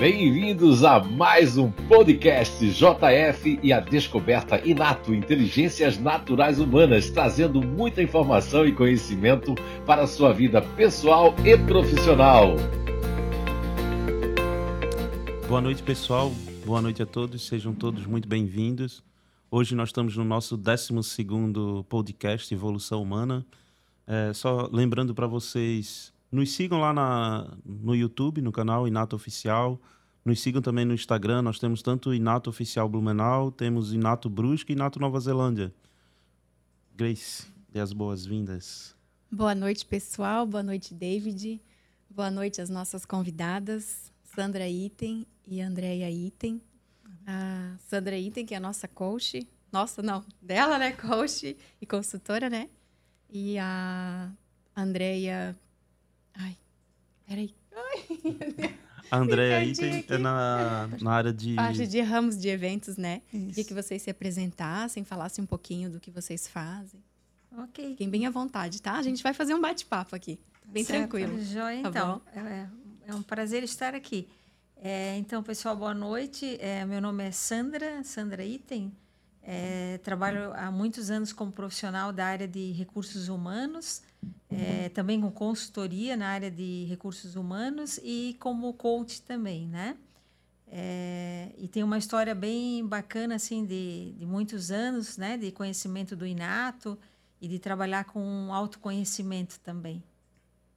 Bem-vindos a mais um podcast JF e a descoberta Inato Inteligências Naturais Humanas, trazendo muita informação e conhecimento para a sua vida pessoal e profissional. Boa noite, pessoal. Boa noite a todos. Sejam todos muito bem-vindos. Hoje nós estamos no nosso 12 podcast Evolução Humana. É, só lembrando para vocês nos sigam lá na, no YouTube, no canal Inato Oficial. Nos sigam também no Instagram. Nós temos tanto Inato Oficial Blumenau, temos Inato Brusque e Inato Nova Zelândia. Grace, dê as boas-vindas. Boa noite, pessoal. Boa noite, David. Boa noite às nossas convidadas, Sandra Item e Andréia Item. A Sandra Item, que é a nossa coach. Nossa, não, dela, né? Coach e consultora, né? E a Andréia Ai, peraí. Ai, a Andréia aí tem, é na, na área de. Parte de ramos de eventos, né? Queria que vocês se apresentassem, falassem um pouquinho do que vocês fazem. Ok. Fiquem bem à vontade, tá? A gente vai fazer um bate-papo aqui. Bem certo. tranquilo. Joia, tá então. É, é, um prazer estar aqui. É, então, pessoal, boa noite. É, meu nome é Sandra, Sandra Item. É, trabalho há muitos anos como profissional da área de recursos humanos, é, também com consultoria na área de recursos humanos e como coach também, né? É, e tem uma história bem bacana assim de, de muitos anos, né? De conhecimento do inato e de trabalhar com autoconhecimento também.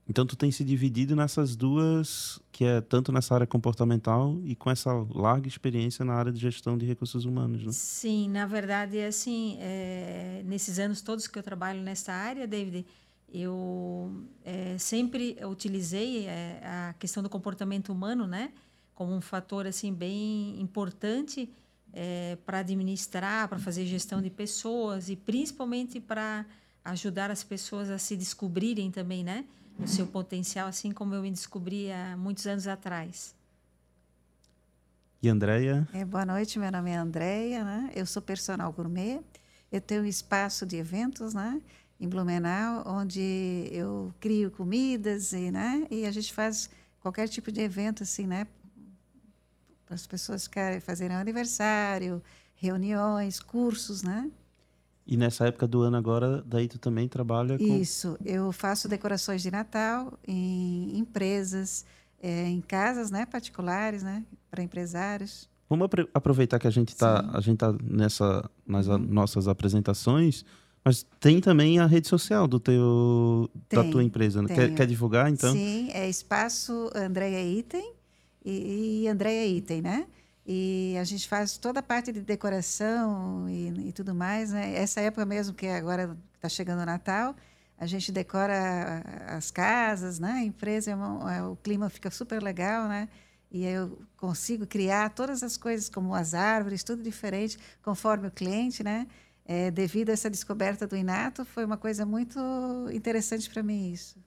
Então tu tem se dividido nessas duas, que é tanto nessa área comportamental e com essa larga experiência na área de gestão de recursos humanos, né? Sim, na verdade, é assim, é, nesses anos todos que eu trabalho nessa área, David, eu é, sempre utilizei é, a questão do comportamento humano, né, como um fator assim bem importante é, para administrar, para fazer gestão de pessoas e principalmente para ajudar as pessoas a se descobrirem também, né? No seu potencial, assim como eu me descobri há muitos anos atrás. E Andréia? É, boa noite, meu nome é Andréia, né? eu sou personal gourmet, eu tenho um espaço de eventos né? em Blumenau, onde eu crio comidas e, né? e a gente faz qualquer tipo de evento assim, né? para as pessoas que fazerem aniversário, reuniões, cursos, né? E nessa época do ano agora, daí tu também trabalha com... Isso, eu faço decorações de Natal em empresas, é, em casas né, particulares, né, para empresários. Vamos aproveitar que a gente está tá nessa nas uhum. nossas apresentações, mas tem também a rede social do teu tem, da tua empresa, né? quer, quer, divulgar então? Sim, é espaço Andréia Item e, e Andréia Item, né? E a gente faz toda a parte de decoração e, e tudo mais. Né? Essa época mesmo, que agora está chegando o Natal, a gente decora as casas, né? a empresa, é é, o clima fica super legal, né? E eu consigo criar todas as coisas, como as árvores, tudo diferente, conforme o cliente, né? É, devido a essa descoberta do Inato, foi uma coisa muito interessante para mim isso.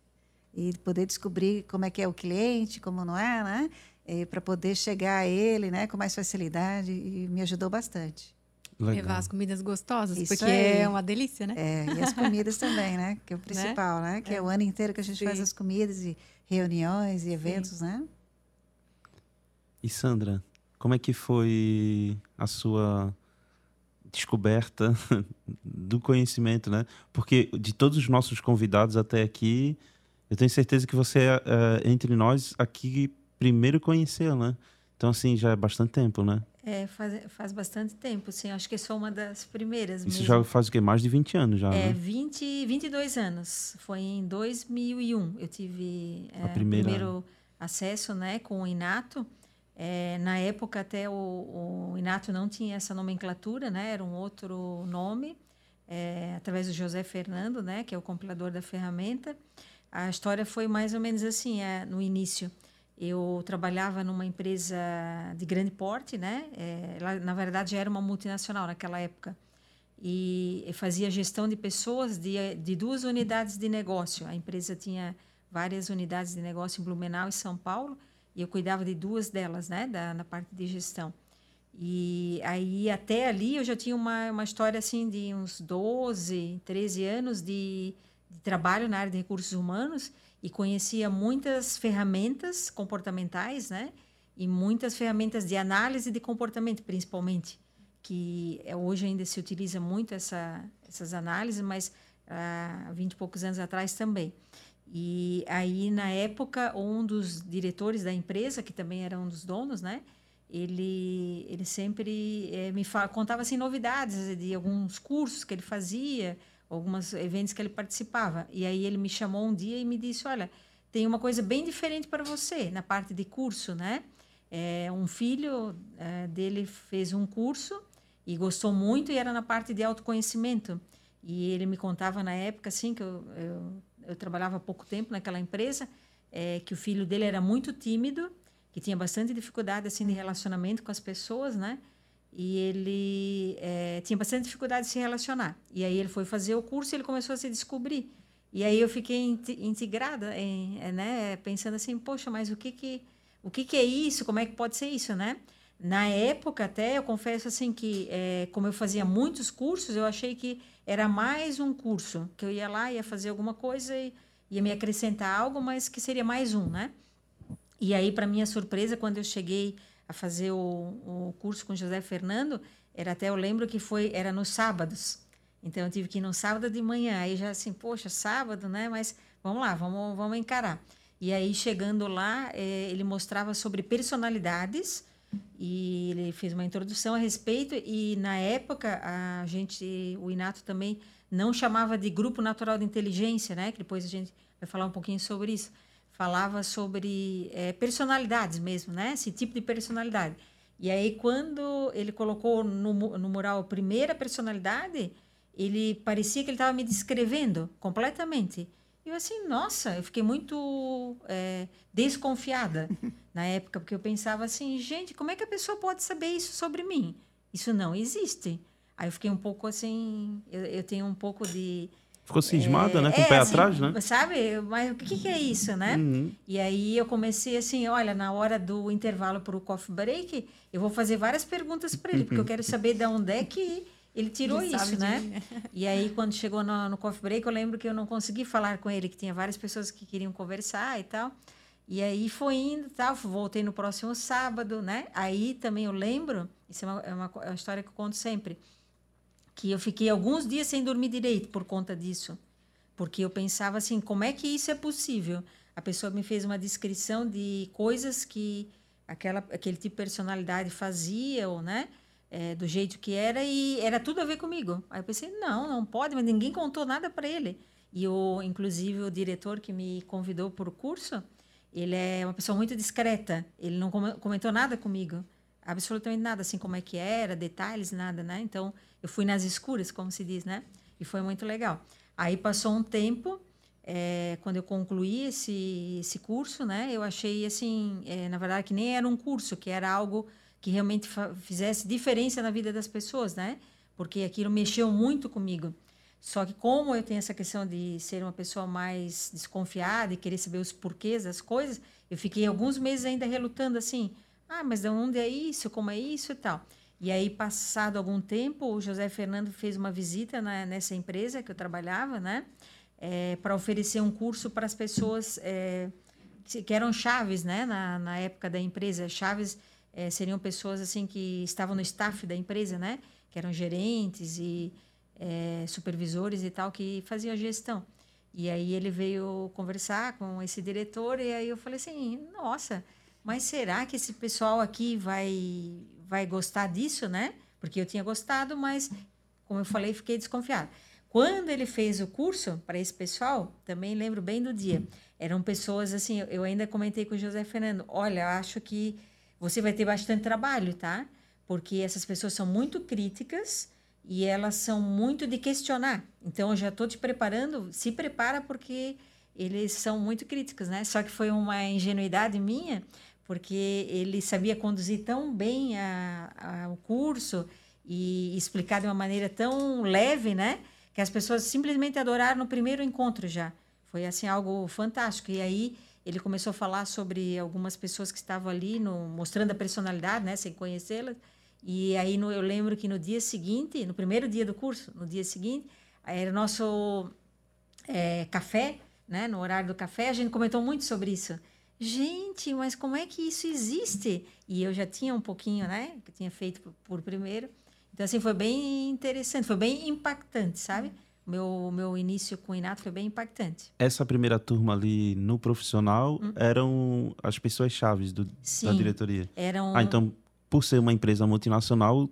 E poder descobrir como é que é o cliente, como não é, né? É, para poder chegar a ele né, com mais facilidade e me ajudou bastante. Legal. Levar as comidas gostosas, Isso porque aí. é uma delícia, né? É, e as comidas também, né? Que é o né? principal, né? né? Que é. é. o ano inteiro que a gente Sim. faz as comidas e reuniões e eventos, Sim. né? E Sandra, como é que foi a sua descoberta do conhecimento, né? Porque de todos os nossos convidados até aqui, eu tenho certeza que você é, é entre nós aqui primeiro conheceu, né? Então, assim, já é bastante tempo, né? É, faz, faz bastante tempo, sim. Acho que sou uma das primeiras Isso mesmo. já faz o quê? Mais de 20 anos já, É, né? 20, 22 anos. Foi em 2001. Eu tive é, primeira... primeiro acesso né, com o Inato. É, na época, até o, o, Inato não tinha essa nomenclatura, né? Era um outro nome. É, através do José Fernando, né? Que é o compilador da ferramenta. A história foi mais ou menos assim, é, no início. Eu trabalhava numa empresa de grande porte, né? É, ela, na verdade, era uma multinacional naquela época. E fazia gestão de pessoas de, de duas unidades de negócio. A empresa tinha várias unidades de negócio em Blumenau e São Paulo, e eu cuidava de duas delas, né? Da, na parte de gestão. E aí, até ali, eu já tinha uma, uma história assim de uns 12, 13 anos de, de trabalho na área de recursos humanos e conhecia muitas ferramentas comportamentais, né? e muitas ferramentas de análise de comportamento, principalmente, que é, hoje ainda se utiliza muito essa, essas análises, mas há 20 e poucos anos atrás também. E aí, na época, um dos diretores da empresa, que também era um dos donos, né? Ele, ele sempre é, me fala, contava assim, novidades de alguns cursos que ele fazia, alguns eventos que ele participava. E aí ele me chamou um dia e me disse, olha, tem uma coisa bem diferente para você na parte de curso, né? É, um filho é, dele fez um curso e gostou muito e era na parte de autoconhecimento. E ele me contava na época, assim, que eu, eu eu trabalhava há pouco tempo naquela empresa, é, que o filho dele era muito tímido, que tinha bastante dificuldade assim de relacionamento com as pessoas, né? E ele é, tinha bastante dificuldade de se relacionar. E aí ele foi fazer o curso e ele começou a se descobrir. E aí eu fiquei integrada, em, é, né? Pensando assim, poxa, mas o que que o que que é isso? Como é que pode ser isso, né? Na época, até, eu confesso assim que, é, como eu fazia muitos cursos, eu achei que era mais um curso, que eu ia lá, ia fazer alguma coisa e ia me acrescentar algo, mas que seria mais um, né? E aí, para minha surpresa, quando eu cheguei a fazer o, o curso com José Fernando, era até eu lembro que foi era nos sábados. Então eu tive que ir no sábado de manhã. Aí já assim, poxa, sábado, né? Mas vamos lá, vamos, vamos encarar. E aí chegando lá, é, ele mostrava sobre personalidades e ele fez uma introdução a respeito e na época a gente o Inato também não chamava de grupo natural de inteligência né que depois a gente vai falar um pouquinho sobre isso falava sobre é, personalidades mesmo né esse tipo de personalidade e aí quando ele colocou no, no mural a primeira personalidade ele parecia que ele estava me descrevendo completamente eu assim, nossa, eu fiquei muito é, desconfiada na época, porque eu pensava assim, gente, como é que a pessoa pode saber isso sobre mim? Isso não existe. Aí eu fiquei um pouco assim, eu, eu tenho um pouco de. Ficou cismada, é, né? Com é, o pé assim, atrás, né? Sabe? Mas o que, que é isso, né? Uhum. E aí eu comecei assim, olha, na hora do intervalo para o coffee break, eu vou fazer várias perguntas para ele, porque eu quero saber de onde é que ele tirou ele isso, né? E aí, quando chegou no, no coffee break, eu lembro que eu não consegui falar com ele, que tinha várias pessoas que queriam conversar e tal. E aí foi indo tal, voltei no próximo sábado, né? Aí também eu lembro, isso é uma, é uma, é uma história que eu conto sempre, que eu fiquei alguns dias sem dormir direito por conta disso. Porque eu pensava assim, como é que isso é possível? A pessoa me fez uma descrição de coisas que aquela, aquele tipo de personalidade fazia, ou, né? é, do jeito que era e era tudo a ver comigo. Aí eu pensei, não, não pode, mas ninguém contou nada para ele. E o, inclusive o diretor que me convidou para o curso, ele é uma pessoa muito discreta. Ele não comentou nada comigo, absolutamente nada, assim como é que era, detalhes, nada, né? Então eu fui nas escuras, como se diz, né? E foi muito legal. Aí passou um tempo, é, quando eu concluí esse, esse curso, né? Eu achei assim, é, na verdade, que nem era um curso, que era algo que realmente fizesse diferença na vida das pessoas, né? Porque aquilo mexeu muito comigo. Só que como eu tenho essa questão de ser uma pessoa mais desconfiada e querer saber os porquês das coisas, eu fiquei alguns meses ainda relutando assim, ah, mas de onde é isso, como é isso e tal. E aí, passado algum tempo, o José Fernando fez uma visita na, nessa empresa que eu trabalhava, né? É, para oferecer um curso para as pessoas é, que, eram chaves, né? Na, na época da empresa, chaves é, seriam pessoas assim que estavam no staff da empresa, né? Que eram gerentes e é, supervisores e tal que faziam a gestão. E aí ele veio conversar com esse diretor e aí eu falei assim, nossa, mas será que esse pessoal aqui vai vai gostar disso, né? Porque eu tinha gostado, mas como eu falei, fiquei desconfiada. Quando ele fez o curso para esse pessoal, também lembro bem do dia. Eram pessoas assim, eu ainda comentei com o José Fernando, olha, eu acho que você vai ter bastante trabalho, tá? Porque essas pessoas são muito críticas e elas são muito de questionar. Então, eu já estou te preparando, se prepara porque eles são muito críticos, né? Só que foi uma ingenuidade minha, porque ele sabia conduzir tão bem a, a, o curso e explicar de uma maneira tão leve, né? Que as pessoas simplesmente adoraram no primeiro encontro já. Foi assim algo fantástico. E aí ele começou a falar sobre algumas pessoas que estavam ali, no, mostrando a personalidade, né, sem conhecê-las. E aí no, eu lembro que no dia seguinte, no primeiro dia do curso, no dia seguinte, era nosso é, café, né, no horário do café, a gente comentou muito sobre isso. Gente, mas como é que isso existe? E eu já tinha um pouquinho, né? Que tinha feito por, por primeiro. Então, assim, foi bem interessante, foi bem impactante, sabe? meu meu início com o Inato foi bem impactante. Essa primeira turma ali no profissional hum. eram as pessoas chaves do, da diretoria. Eram. Ah, então por ser uma empresa multinacional,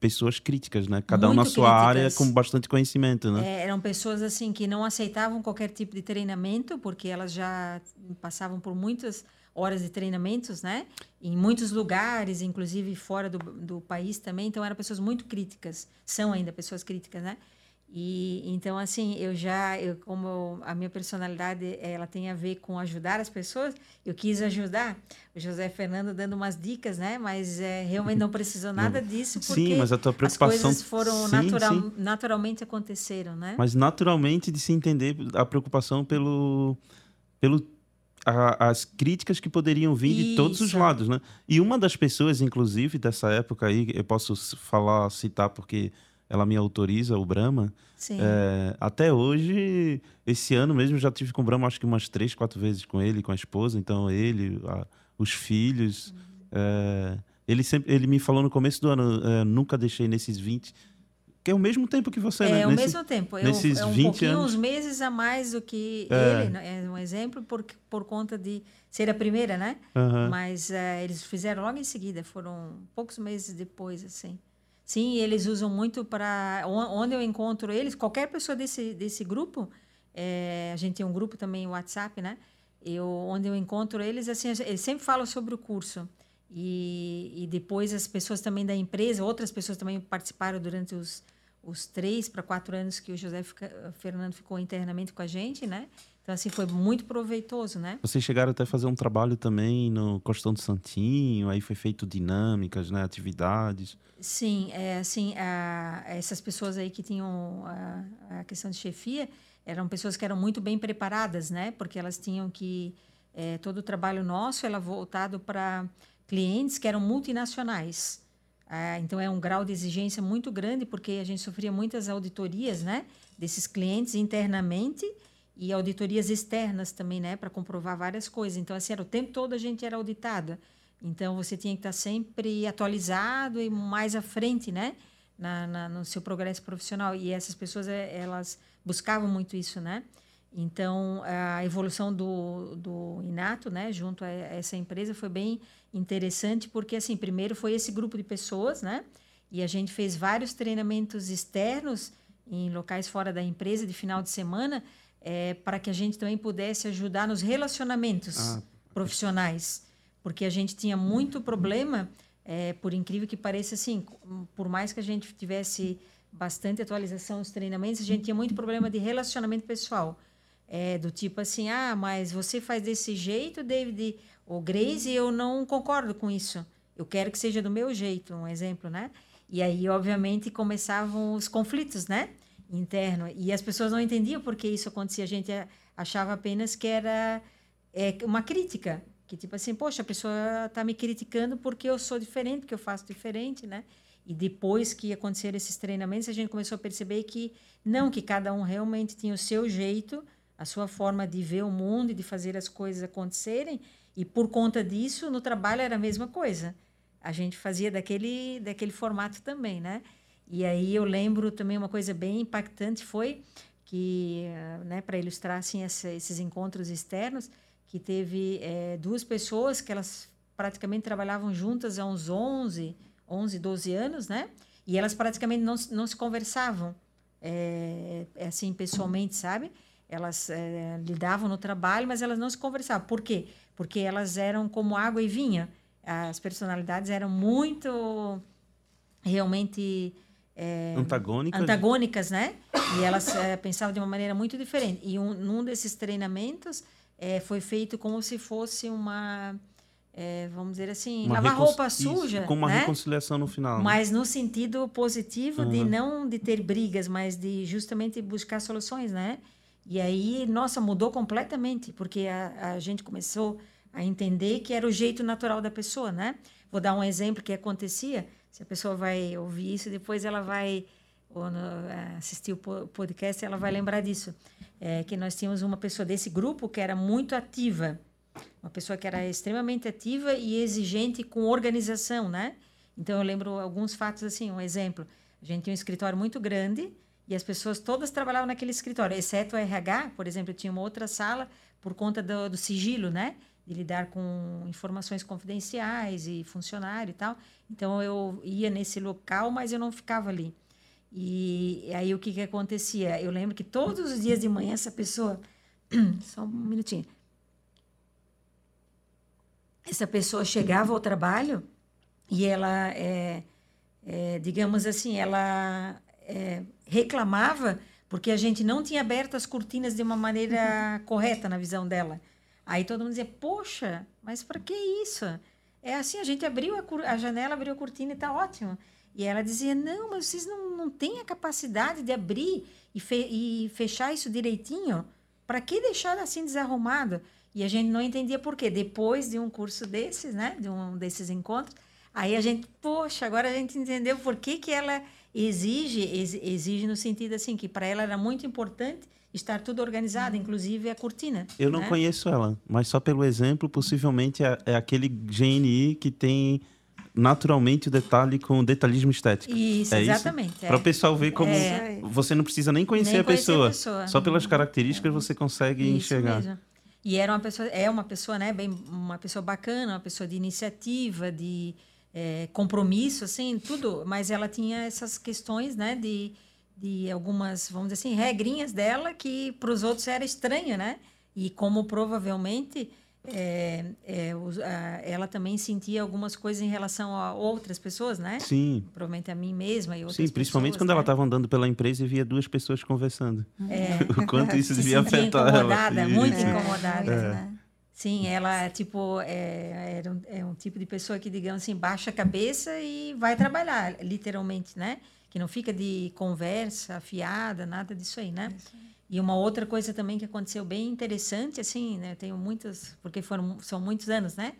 pessoas críticas, né? Cada Muito um na sua críticas. área com bastante conhecimento, né? É, eram pessoas assim que não aceitavam qualquer tipo de treinamento porque elas já passavam por muitas horas de treinamentos, né? Em muitos lugares, inclusive fora do, do país também. Então eram pessoas muito críticas, são ainda pessoas críticas, né? E então assim, eu já, eu, como a minha personalidade ela tem a ver com ajudar as pessoas, eu quis ajudar. O José Fernando dando umas dicas, né? Mas é, realmente não precisou nada disso porque sim, mas a tua preocupação... as coisas foram sim, natural, sim. naturalmente aconteceram, né? Mas naturalmente de se entender a preocupação pelo pelo a, as críticas que poderiam vir Isso. de todos os lados, né? E uma das pessoas, inclusive, dessa época aí, eu posso falar, citar porque ela me autoriza, o Brahma. É, até hoje, esse ano mesmo, já tive com o Brahma acho que umas três, quatro vezes com ele, com a esposa. Então, ele, a, os filhos. Uhum. É, ele, sempre, ele me falou no começo do ano, é, nunca deixei nesses 20... Que é o mesmo tempo que você, é, né? É o Nesse, mesmo tempo. Eu, nesses é um 20 pouquinho, anos. uns meses a mais do que é. ele. Né? É um exemplo por, por conta de ser a primeira, né? Uhum. Mas é, eles fizeram logo em seguida. Foram poucos meses depois, assim. Sim, eles usam muito para. Onde eu encontro eles, qualquer pessoa desse, desse grupo, é, a gente tem um grupo também, WhatsApp, né? Eu, onde eu encontro eles, assim, eles sempre falam sobre o curso. E, e depois as pessoas também da empresa, outras pessoas também participaram durante os, os três para quatro anos que o José fica, Fernando ficou internamente com a gente, né? Então, assim, foi muito proveitoso, né? Vocês chegaram até a fazer um trabalho também no Costão do Santinho, aí foi feito dinâmicas, né? Atividades. Sim, é, assim, a, essas pessoas aí que tinham a, a, questão de chefia eram pessoas que eram muito bem preparadas, né? Porque elas tinham que... É, todo o trabalho nosso era voltado para clientes que eram multinacionais. Ah, então, é um grau de exigência muito grande, porque a gente sofria muitas auditorias, né? Desses clientes internamente e auditorias externas também, né, para comprovar várias coisas. Então, assim, era o tempo todo a gente era auditada. Então, você tinha que estar sempre atualizado e mais à frente, né, na, na, no seu progresso profissional. E essas pessoas, eh, elas buscavam muito isso, né? Então, a evolução do, do Inato, né, junto a essa empresa, foi bem interessante, porque, assim, primeiro foi esse grupo de pessoas, né? E a gente fez vários treinamentos externos em locais fora da empresa de final de semana, é, para que a gente também pudesse ajudar nos relacionamentos ah. profissionais. Porque a gente tinha muito problema, é, por incrível que pareça, assim, por mais que a gente tivesse bastante atualização nos treinamentos, a gente tinha muito problema de relacionamento pessoal. É, do tipo assim, ah, mas você faz desse jeito, David ou Grace, e eu não concordo com isso. Eu quero que seja do meu jeito, um exemplo, né? E aí, obviamente, começavam os conflitos, né? Interno. E as pessoas não entendiam por que isso acontecia. A gente achava apenas que era é, uma crítica. Que tipo assim, poxa, a pessoa está me criticando porque eu sou diferente, porque eu faço diferente, né? E depois que aconteceram esses treinamentos, a gente começou a perceber que não, que cada um realmente tinha o seu jeito, a sua forma de ver o mundo e de fazer as coisas acontecerem. E por conta disso, no trabalho era a mesma coisa. A gente fazia daquele, daquele formato também, né? E aí eu lembro também uma coisa bem impactante foi que, né, para ilustrar assim essa, esses encontros externos, que teve é, duas pessoas que elas praticamente trabalhavam juntas há uns 11, 11, 12 anos, né? E elas praticamente não, não se conversavam, é, assim, pessoalmente, sabe? Elas é, lidavam no trabalho, mas elas não se conversavam. Por quê? Porque elas eram como água e vinha. As personalidades eram muito realmente é, antagônicas. antagônicas, né? E elas é, pensavam de uma maneira muito diferente. E um, num desses treinamentos é, foi feito como se fosse uma, é, vamos dizer assim, uma lavar roupa suja, com uma né? reconciliação no final. Né? Mas no sentido positivo uhum. de não de ter brigas, mas de justamente buscar soluções, né? E aí, nossa, mudou completamente, porque a, a gente começou a entender que era o jeito natural da pessoa, né? Vou dar um exemplo que acontecia se a pessoa vai ouvir isso, depois ela vai ou no, é, assistir o podcast, ela vai lembrar disso. É, que nós tínhamos uma pessoa desse grupo que era muito ativa. Uma pessoa que era extremamente ativa e exigente com organização, né? Então eu lembro alguns fatos assim, um exemplo. A gente tinha um escritório muito grande e as pessoas todas trabalhavam naquele escritório, exceto o RH, por exemplo, tinha uma outra sala por conta do, do sigilo, né? De lidar com informações confidenciais e funcionário e tal. Então eu ia nesse local, mas eu não ficava ali. E aí o que que acontecia? Eu lembro que todos os dias de manhã essa pessoa, só um minutinho, essa pessoa chegava ao trabalho e ela, é, é, digamos assim, ela é, reclamava porque a gente não tinha aberto as cortinas de uma maneira uhum. correta na visão dela. Aí todo mundo dizia, poxa, mas para que isso? É assim, a gente abriu a, a janela, abriu a cortina e está ótimo. E ela dizia, não, mas vocês não, não têm a capacidade de abrir e, fe, e fechar isso direitinho? Para que deixar assim desarrumado? E a gente não entendia por quê. Depois de um curso desses, né, de um desses encontros, aí a gente, poxa, agora a gente entendeu por que, que ela exige, exige no sentido assim, que para ela era muito importante estar tudo organizado, uhum. inclusive a cortina. Eu não né? conheço ela, mas só pelo exemplo, possivelmente é, é aquele GNI que tem naturalmente o detalhe com o detalhismo estético. Isso, é exatamente. É. Para o pessoal ver como é. você não precisa nem conhecer, nem a, pessoa, a, pessoa, Só pelas uhum. características você consegue Isso enxergar. Mesmo. E era uma pessoa, é uma pessoa, né, bem, uma pessoa bacana, uma pessoa de iniciativa, de é, compromisso, assim, tudo. Mas ela tinha essas questões, né, de, de algumas, vamos dizer assim, regrinhas dela que para os outros era estranha, né? E como provavelmente é, é, ela também sentia algumas coisas em relação a outras pessoas, né? Sim. Provavelmente a mim mesma e outras Sim, principalmente pessoas, quando né? ela estava andando pela empresa e via duas pessoas conversando. É. o quanto isso devia afetar incomodada, ela. Muito isso. incomodada, é. né? Sim, ela tipo é, era um, é um tipo de pessoa que digamos assim baixa a cabeça e vai trabalhar, literalmente, né? Que não fica de conversa afiada, nada disso aí, né? Isso. E uma outra coisa também que aconteceu bem interessante, assim, né? Eu tenho muitas, porque foram, são muitos anos, né?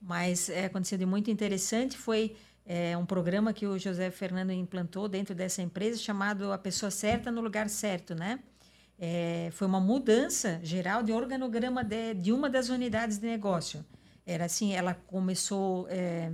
Mas é, aconteceu de muito interessante foi é, um programa que o José Fernando implantou dentro dessa empresa chamado A Pessoa Certa no Lugar Certo, né? É, foi uma mudança geral de organograma de, de uma das unidades de negócio. Era assim, ela começou é,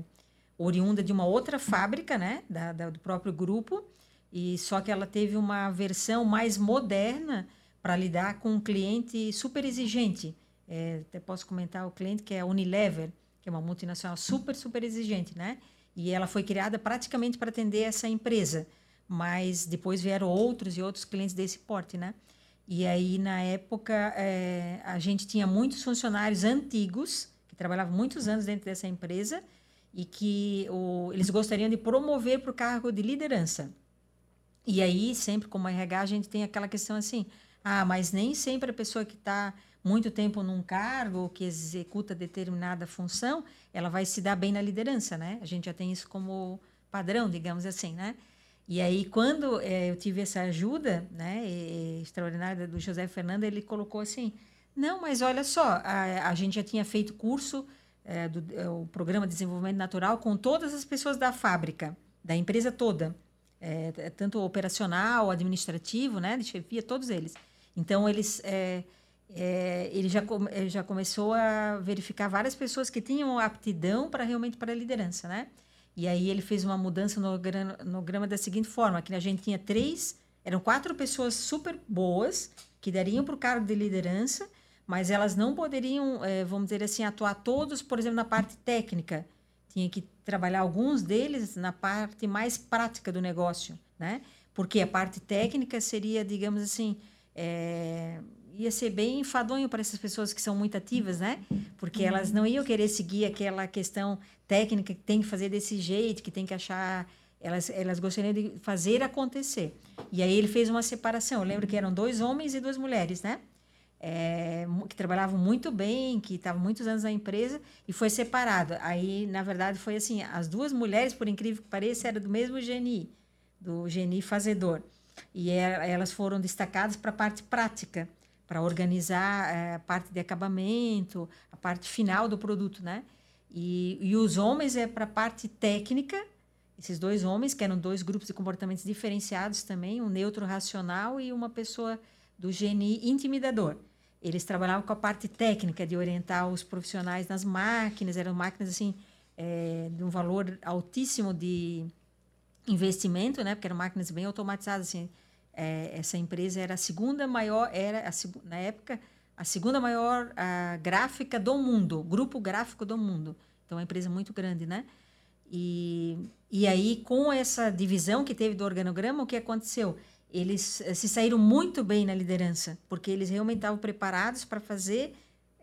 oriunda de uma outra fábrica, né? Da, da, do próprio grupo, e só que ela teve uma versão mais moderna para lidar com um cliente super exigente. É, até posso comentar o cliente que é a Unilever, que é uma multinacional super, super exigente, né? E ela foi criada praticamente para atender essa empresa, mas depois vieram outros e outros clientes desse porte, né? E aí, na época, é, a gente tinha muitos funcionários antigos, que trabalhavam muitos anos dentro dessa empresa, e que o, eles gostariam de promover para o cargo de liderança. E aí, sempre como RH, a gente tem aquela questão assim: ah, mas nem sempre a pessoa que está muito tempo num cargo ou que executa determinada função, ela vai se dar bem na liderança, né? A gente já tem isso como padrão, digamos assim, né? E aí, quando é, eu tive essa ajuda né, extraordinária do José Fernando, ele colocou assim: não, mas olha só, a, a gente já tinha feito curso, é, do é, o programa de desenvolvimento natural, com todas as pessoas da fábrica, da empresa toda, é, tanto operacional, administrativo, né, de chefia, todos eles. Então, eles, é, é, ele, já, ele já começou a verificar várias pessoas que tinham aptidão para realmente para a liderança, né? E aí ele fez uma mudança no, no grama da seguinte forma, que a gente tinha três, eram quatro pessoas super boas, que dariam para o cargo de liderança, mas elas não poderiam, é, vamos dizer assim, atuar todos, por exemplo, na parte técnica. Tinha que trabalhar alguns deles na parte mais prática do negócio, né? Porque a parte técnica seria, digamos assim, é, ia ser bem enfadonho para essas pessoas que são muito ativas, né? Porque elas não iam querer seguir aquela questão técnica que tem que fazer desse jeito, que tem que achar. Elas, elas gostariam de fazer acontecer. E aí ele fez uma separação. Eu lembro que eram dois homens e duas mulheres, né? É, que trabalhavam muito bem, que estavam muitos anos na empresa, e foi separado. Aí, na verdade, foi assim: as duas mulheres, por incrível que pareça, eram do mesmo GNI, do GNI fazedor. E é, elas foram destacadas para a parte prática, para organizar é, a parte de acabamento, a parte final do produto, né? E, e os homens é para a parte técnica, esses dois homens, que eram dois grupos de comportamentos diferenciados também, um neutro racional e uma pessoa do GNI intimidador. Eles trabalhavam com a parte técnica de orientar os profissionais nas máquinas, eram máquinas assim é, de um valor altíssimo de investimento, né? Porque eram máquinas bem automatizadas. Assim, é, essa empresa era a segunda maior, era a, na época a segunda maior a gráfica do mundo, grupo gráfico do mundo. Então, é uma empresa muito grande, né? E, e aí, com essa divisão que teve do organograma, o que aconteceu? Eles eh, se saíram muito bem na liderança, porque eles realmente estavam preparados para fazer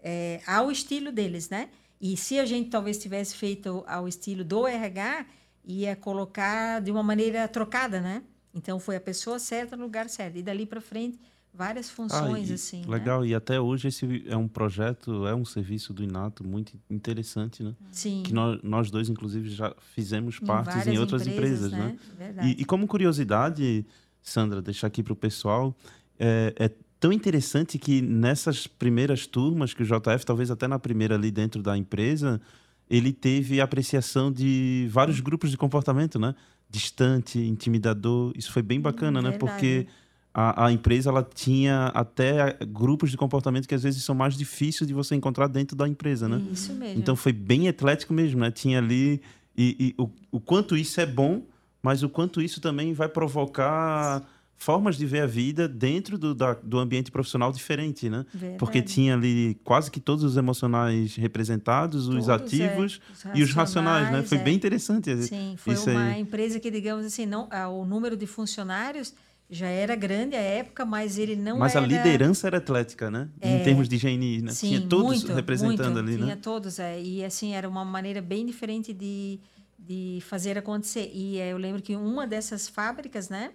é, ao estilo deles, né? E se a gente talvez tivesse feito ao estilo do RH, ia colocar de uma maneira trocada, né? Então foi a pessoa certa no lugar certo. E dali para frente, várias funções ah, e, assim. Né? Legal, né? e até hoje esse é um projeto, é um serviço do Inato muito interessante, né? Sim. Que nós, nós dois, inclusive, já fizemos partes em, em outras empresas, empresas né? né? E, e, como curiosidade, Sandra, deixar aqui para o pessoal, é, é tão interessante que nessas primeiras turmas, que o JF, talvez até na primeira ali dentro da empresa, ele teve apreciação de vários grupos de comportamento, né? Distante, intimidador. Isso foi bem bacana, hum, né? Porque a, a, empresa ela tinha até grupos de comportamento que às vezes são mais difíceis de você encontrar dentro da empresa, né? Isso mesmo. Então foi bem eclético mesmo, né? Tinha ali e, e o, o quanto isso é bom, mas o quanto isso também vai provocar formas de ver a vida dentro do, da, do ambiente profissional diferente, né? Verdade. Porque tinha ali quase que todos os emocionais representados, os todos, ativos é. os e os racionais, né? Foi é. bem interessante. Sim, foi uma aí. empresa que, digamos assim, não, o número de funcionários já era grande à época, mas ele não mas era... a liderança era atlética, né? É... Em termos de GNI, né? Sim, tinha todos muito, representando muito. ali, tinha né? Tinha todos, é. E assim, era uma maneira bem diferente de, de fazer acontecer. E é, eu lembro que uma dessas fábricas, né?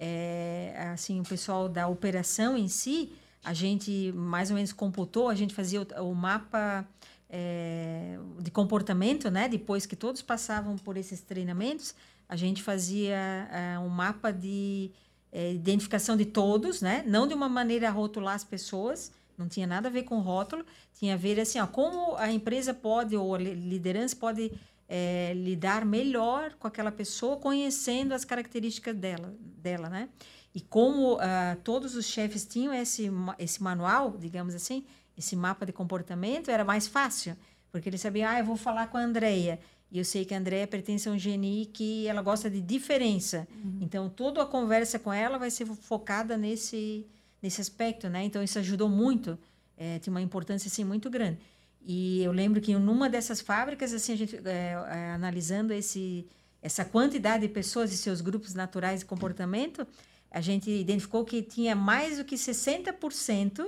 é, assim, o pessoal da operação em si, a gente mais ou menos computou, a gente fazia o, o mapa é, de comportamento, né? Depois que todos passavam por esses treinamentos, a gente fazia um mapa de identificação de todos, né? Não de uma maneira a rotular as pessoas, não tinha nada a ver com rótulo, tinha a ver assim, ó, como a empresa pode ou a liderança pode é, lidar melhor com aquela pessoa, conhecendo as características dela, dela né? E como uh, todos os chefes tinham esse, esse manual, digamos assim, esse mapa de comportamento, era mais fácil, porque eles sabiam, ah, eu vou falar com a Andrea, e eu sei que a Andrea pertence a um GNI que ela gosta de diferença. Uhum. Então, toda a conversa com ela vai ser focada nesse, nesse aspecto, né? Então, isso ajudou muito, é, tem uma importância, assim, muito grande. E eu lembro que numa dessas fábricas, assim, a gente é, é, analisando esse, essa quantidade de pessoas e seus grupos naturais de comportamento, a gente identificou que tinha mais do que 60%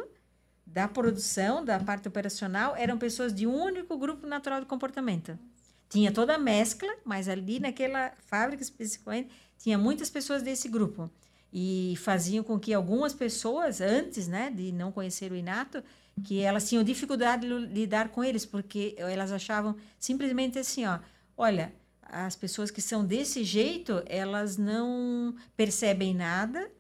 da produção, da parte operacional, eram pessoas de um único grupo natural de comportamento. Tinha toda a mescla, mas ali naquela fábrica especificamente, tinha muitas pessoas desse grupo. E faziam com que algumas pessoas, antes né, de não conhecer o Inato, que elas tinham dificuldade de lidar com eles, porque elas achavam simplesmente assim, ó, olha, as pessoas que são desse jeito, elas não percebem nada,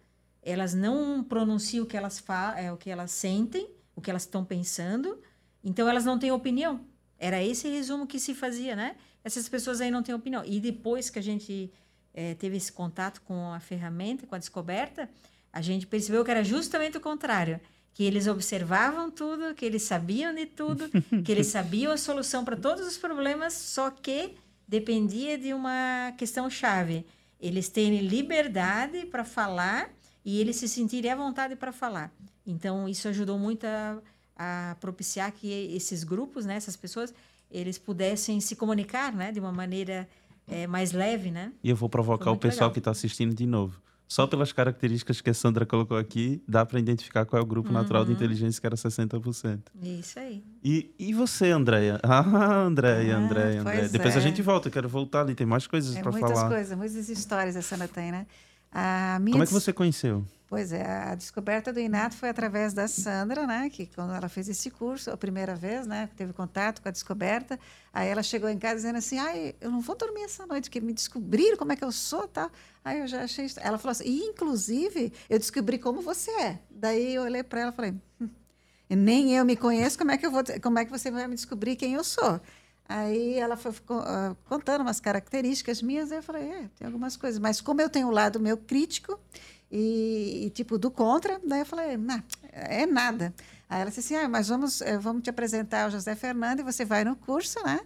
elas não pronunciam o que elas é, o que elas sentem, o que elas estão pensando, então elas não têm opinião. Era esse resumo que se fazia, né? Essas pessoas aí não têm opinião. E depois que a gente é, teve esse contato com a ferramenta, com a descoberta, a gente percebeu que era justamente o contrário que eles observavam tudo, que eles sabiam de tudo, que eles sabiam a solução para todos os problemas, só que dependia de uma questão chave. Eles terem liberdade para falar e eles se sentirem à vontade para falar. Então, isso ajudou muito a, a, propiciar que esses grupos, né, essas pessoas, eles pudessem se comunicar né, de uma maneira é, mais leve. Né? E eu vou provocar o pessoal legal. que está assistindo de novo. Só pelas características que a Sandra colocou aqui, dá para identificar qual é o grupo uhum. natural de uhum. inteligência que era 60%. Isso aí. E, e você, Andréia? Ah, Andréia, ah, Andréia, Andréia. Depois é. a gente volta, eu quero voltar ali, tem mais coisas é, para falar. Muitas coisas, muitas histórias a Sandra tem, né? Como é que você conheceu? Pois é, a descoberta do Inato foi através da Sandra, né? Que quando ela fez esse curso, a primeira vez, né? Teve contato com a descoberta. Aí ela chegou em casa dizendo assim: ai, eu não vou dormir essa noite, porque me descobriram como é que eu sou tal. Aí eu já achei. Ela falou assim: e inclusive, eu descobri como você é. Daí eu olhei para ela e falei: hum, nem eu me conheço, como é que eu vou, como é que você vai me descobrir quem eu sou? Aí ela foi uh, contando umas características minhas, aí eu falei, é, tem algumas coisas. Mas como eu tenho o lado meu crítico, e, e, tipo, do contra. Daí eu falei, não, é nada. Aí ela disse assim, ah, mas vamos, eh, vamos te apresentar o José Fernando e você vai no curso, né?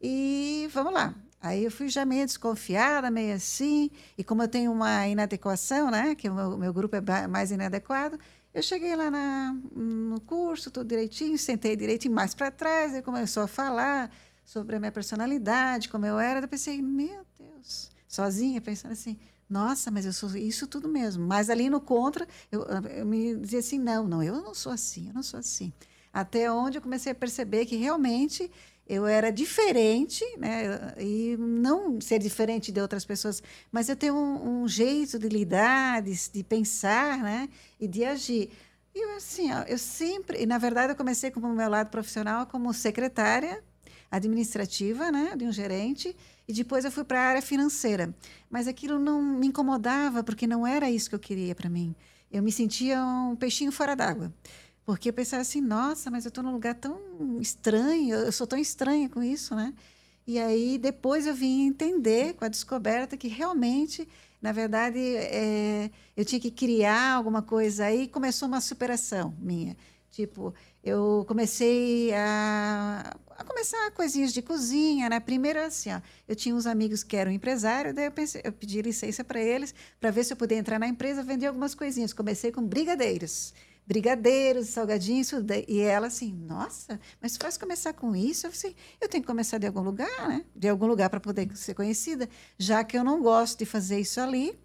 E vamos lá. Aí eu fui já meio desconfiada, meio assim, e como eu tenho uma inadequação, né, que o meu, meu grupo é mais inadequado, eu cheguei lá na, no curso, tudo direitinho, sentei direitinho mais para trás, ele começou a falar sobre a minha personalidade, como eu era, eu pensei, meu Deus, sozinha, pensando assim, nossa, mas eu sou isso tudo mesmo. Mas ali no contra, eu, eu, me dizia assim: não, não, eu não sou assim, eu não sou assim. Até onde eu comecei a perceber que realmente eu era diferente, né? E não ser diferente de outras pessoas, mas eu tenho um, um jeito de lidar, de, de, pensar, né? E de agir. E assim, ó, eu sempre, e na verdade eu comecei como meu lado profissional como secretária administrativa, né, de um gerente, e depois eu fui para a área financeira. Mas aquilo não me incomodava, porque não era isso que eu queria para mim. Eu me sentia um peixinho fora d'água. Porque eu pensava assim, nossa, mas eu estou num lugar tão estranho, eu sou tão estranha com isso, né? E aí depois eu vim entender com a descoberta que realmente, na verdade, é, eu tinha que criar alguma coisa aí. Começou uma superação minha. Tipo, eu comecei a a começar coisinhas de cozinha, né? Primeiro assim, ó, eu tinha uns amigos que eram empresários, daí eu, pensei, eu pedi licença para eles para ver se eu podia entrar na empresa vender algumas coisinhas. Comecei com brigadeiros, brigadeiros, salgadinhos, e ela assim, nossa, mas faz começar com isso? Eu assim, eu tenho que começar de algum lugar, né? De algum lugar para poder ser conhecida, já que eu não gosto de fazer isso ali.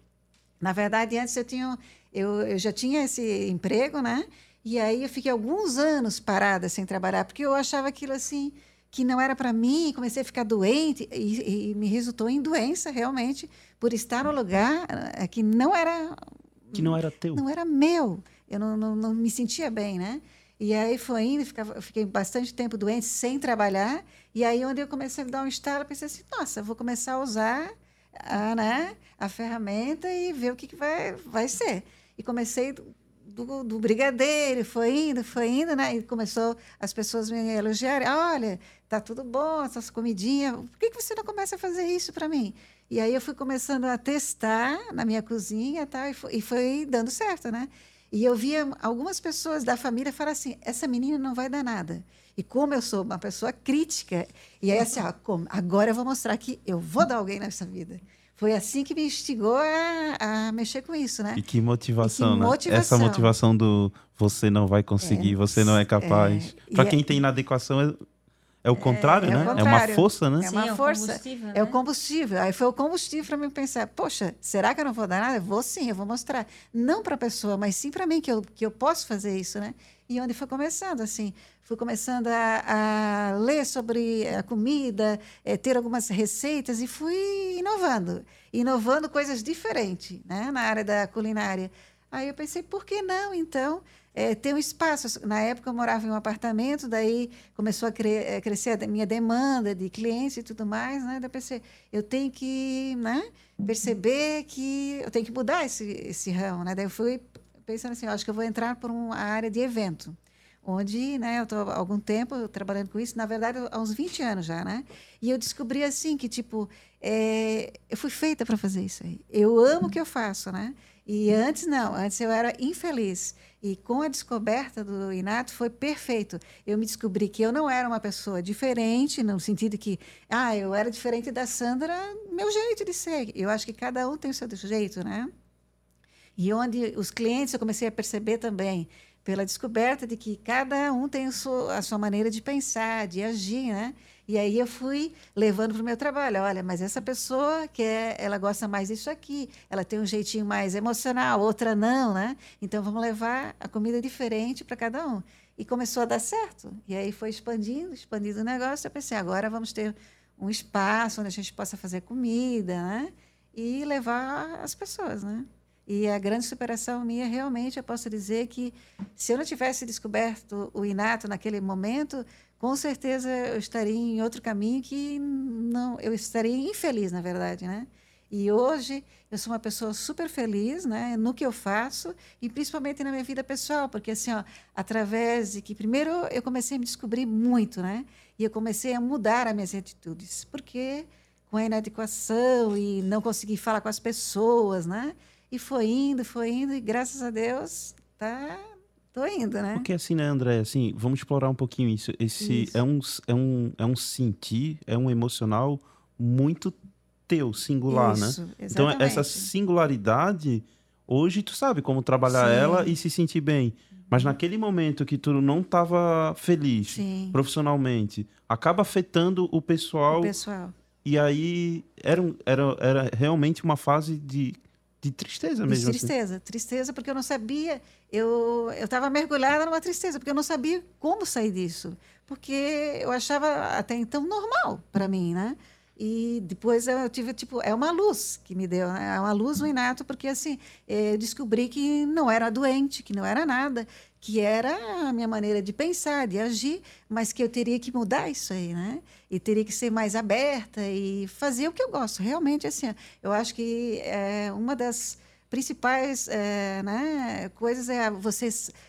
Na verdade, antes eu tinha, eu, eu já tinha esse emprego, né? E aí eu fiquei alguns anos parada sem trabalhar, porque eu achava aquilo assim que não era para mim, comecei a ficar doente e, e, me resultou em doença realmente por estar no lugar eh, que não era que não era teu, não era meu. Eu não, não, não me sentia bem, né? E aí foi indo, ficava, eu fiquei bastante tempo doente sem trabalhar. E aí onde eu comecei a dar um estalo, pensei assim, nossa, vou começar a usar a, né, a ferramenta e ver o que, que vai, vai ser. E comecei do, do, brigadeiro, foi indo, foi indo, né? E começou as pessoas me elogiarem. Olha, tá tudo bom, essas comidinhas. Por que, que você não começa a fazer isso para mim? E aí eu fui começando a testar na minha cozinha tá? e, foi, e foi dando certo, né? E eu via algumas pessoas da família falar assim: essa menina não vai dar nada. E como eu sou uma pessoa crítica, e aí assim, ó, como, agora eu vou mostrar que eu vou dar alguém nessa vida. Foi assim que me instigou a, a mexer com isso, né? E que motivação, e que né? Motivação. Essa motivação do você não vai conseguir, é, você não é capaz. É, Para quem é, tem inadequação, é, é o contrário, é, né? É, uma força, né? É uma sim, força. É o, né? é o combustível. Aí foi o combustível para mim pensar: poxa, será que eu não vou dar nada? Eu vou sim, eu vou mostrar. Não para a pessoa, mas sim para mim, que eu, que eu posso fazer isso, né? E onde foi começando, assim, fui começando a, a ler sobre a comida, é, ter algumas receitas e fui inovando, inovando coisas diferentes, né, na área da culinária. Aí eu pensei, por que não, então, é, ter um espaço? Na época eu morava em um apartamento, daí começou a cre crescer a minha demanda de clientes e tudo mais, né? Daí eu pensei, eu tenho que né, perceber que eu tenho que mudar esse, esse ramo, né? Daí eu fui pensando assim, acho que eu vou entrar por uma área de evento, onde, né, eu estou há algum tempo trabalhando com isso, na verdade, há uns 20 anos já, né? E eu descobri assim que, tipo, é, eu fui feita para fazer isso aí. Eu amo o que eu faço, né? E antes não, antes eu era infeliz. E com a descoberta do Inato foi perfeito. Eu me descobri que eu não era uma pessoa diferente, no sentido que, ah, eu era diferente da Sandra, meu jeito de ser. Eu acho que cada um tem o seu jeito, né? E onde os clientes eu comecei a perceber também, pela descoberta de que cada um tem a sua, maneira de pensar, de agir, né? E aí eu fui levando para o meu trabalho. Olha, mas essa pessoa que ela gosta mais disso aqui, ela tem um jeitinho mais emocional, outra não, né? Então vamos levar a comida diferente para cada um. E começou a dar certo. E aí foi expandindo, expandindo o negócio. Eu pensei, agora vamos ter um espaço onde a gente possa fazer comida, né? E levar as pessoas, né? E a grande superação minha, realmente, eu posso dizer que se eu não tivesse descoberto o inato naquele momento, com certeza eu estaria em outro caminho que não, eu estaria infeliz, na verdade, né? E hoje eu sou uma pessoa super feliz, né, no que eu faço e principalmente na minha vida pessoal, porque assim, ó, através de que primeiro eu comecei a me descobrir muito, né? E eu comecei a mudar as minhas atitudes, porque com a inadequação e não conseguir falar com as pessoas, né? E foi indo, foi indo, e graças a Deus, tá Tô indo, né? Porque assim, né, André? Assim, vamos explorar um pouquinho isso. Esse isso. É, um, é, um, é um sentir, é um emocional muito teu, singular, né? isso, né? Exatamente. Então, essa singularidade, hoje tu sabe como trabalhar Sim. ela e se sentir bem. Mas naquele momento que tu não estava feliz Sim. profissionalmente, acaba afetando o pessoal. O pessoal. E aí era, era, era realmente uma fase de de tristeza mesmo. De assim. tristeza, assim. tristeza, porque eu não sabia, eu estava mergulhada numa tristeza, porque eu não sabia como sair disso. Porque eu achava até então normal para mim, né? E depois eu tive, tipo, é uma luz que me deu, né? é uma luz no inato, porque assim, eu descobri que não era doente, que não era nada, que era a minha maneira de pensar, de agir, mas que eu teria que mudar isso aí, né? E teria que ser mais aberta e fazer o que eu gosto. Realmente, assim, eu acho que é uma das principais é, né, coisas é você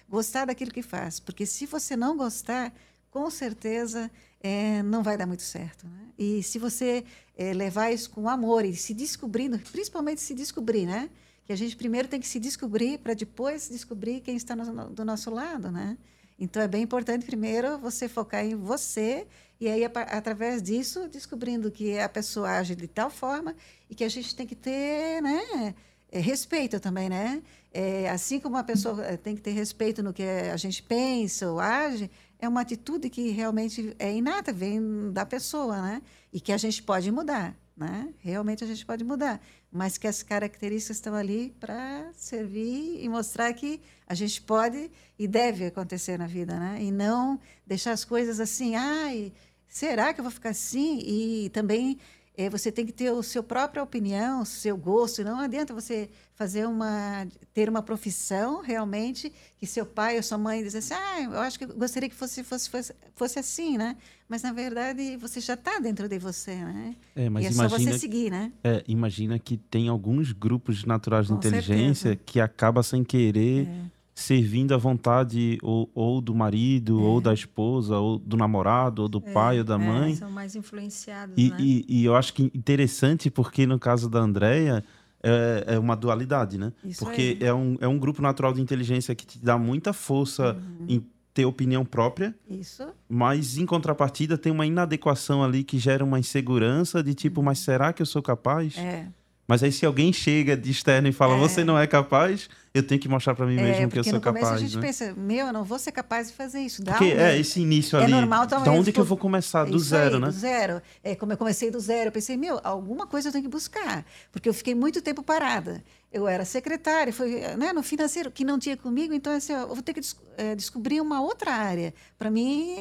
gostar daquilo que faz. Porque se você não gostar, com certeza é, não vai dar muito certo. Né? E se você é, levar isso com amor e se descobrindo, principalmente se descobrir, né? que a gente primeiro tem que se descobrir para depois descobrir quem está no, do nosso lado, né? Então é bem importante primeiro você focar em você e aí através disso descobrindo que a pessoa age de tal forma e que a gente tem que ter, né? É, respeito também, né? É, assim como a pessoa é, tem que ter respeito no que a gente pensa ou age, é uma atitude que realmente é inata, vem da pessoa, né? E que a gente pode mudar né? Realmente a gente pode mudar, mas que as características estão ali para servir e mostrar que a gente pode e deve acontecer na vida, né? E não deixar as coisas assim, ai, será que eu vou ficar assim? E também é, você tem que ter o seu própria opinião, o seu gosto. Não adianta você fazer uma ter uma profissão realmente que seu pai ou sua mãe diz assim, ah, eu acho que eu gostaria que fosse fosse fosse, fosse assim, né? Mas na verdade você já está dentro de você, né? É, mas e é imagina, só você seguir, né? É, imagina que tem alguns grupos naturais de Com inteligência certeza. que acaba sem querer é servindo à vontade ou, ou do marido, é. ou da esposa, ou do namorado, ou do é, pai, ou da é, mãe. São mais influenciados, e, né? e, e, eu acho que interessante porque no caso da Andrea é, é uma dualidade, né? Isso porque é. um, é um grupo natural de inteligência que te dá muita força uhum. em ter opinião própria. Isso. Mas em contrapartida tem uma inadequação ali que gera uma insegurança de tipo, mas será que eu sou capaz? É. Mas aí se alguém chega de externo e fala, é. você não é capaz, eu tenho que mostrar para mim é, mesmo que eu sou capaz. Porque no começo a gente né? pensa, meu, eu não vou ser capaz de fazer isso. Dá porque um... é esse início é ali. É normal, talvez. Da onde que eu vou começar? Do zero, aí, né? Do zero. É, como eu comecei do zero, eu pensei, meu, alguma coisa eu tenho que buscar. Porque eu fiquei muito tempo parada. Eu era secretária, foi né, no financeiro, que não tinha comigo, então assim, eu vou ter que des é, descobrir uma outra área para mim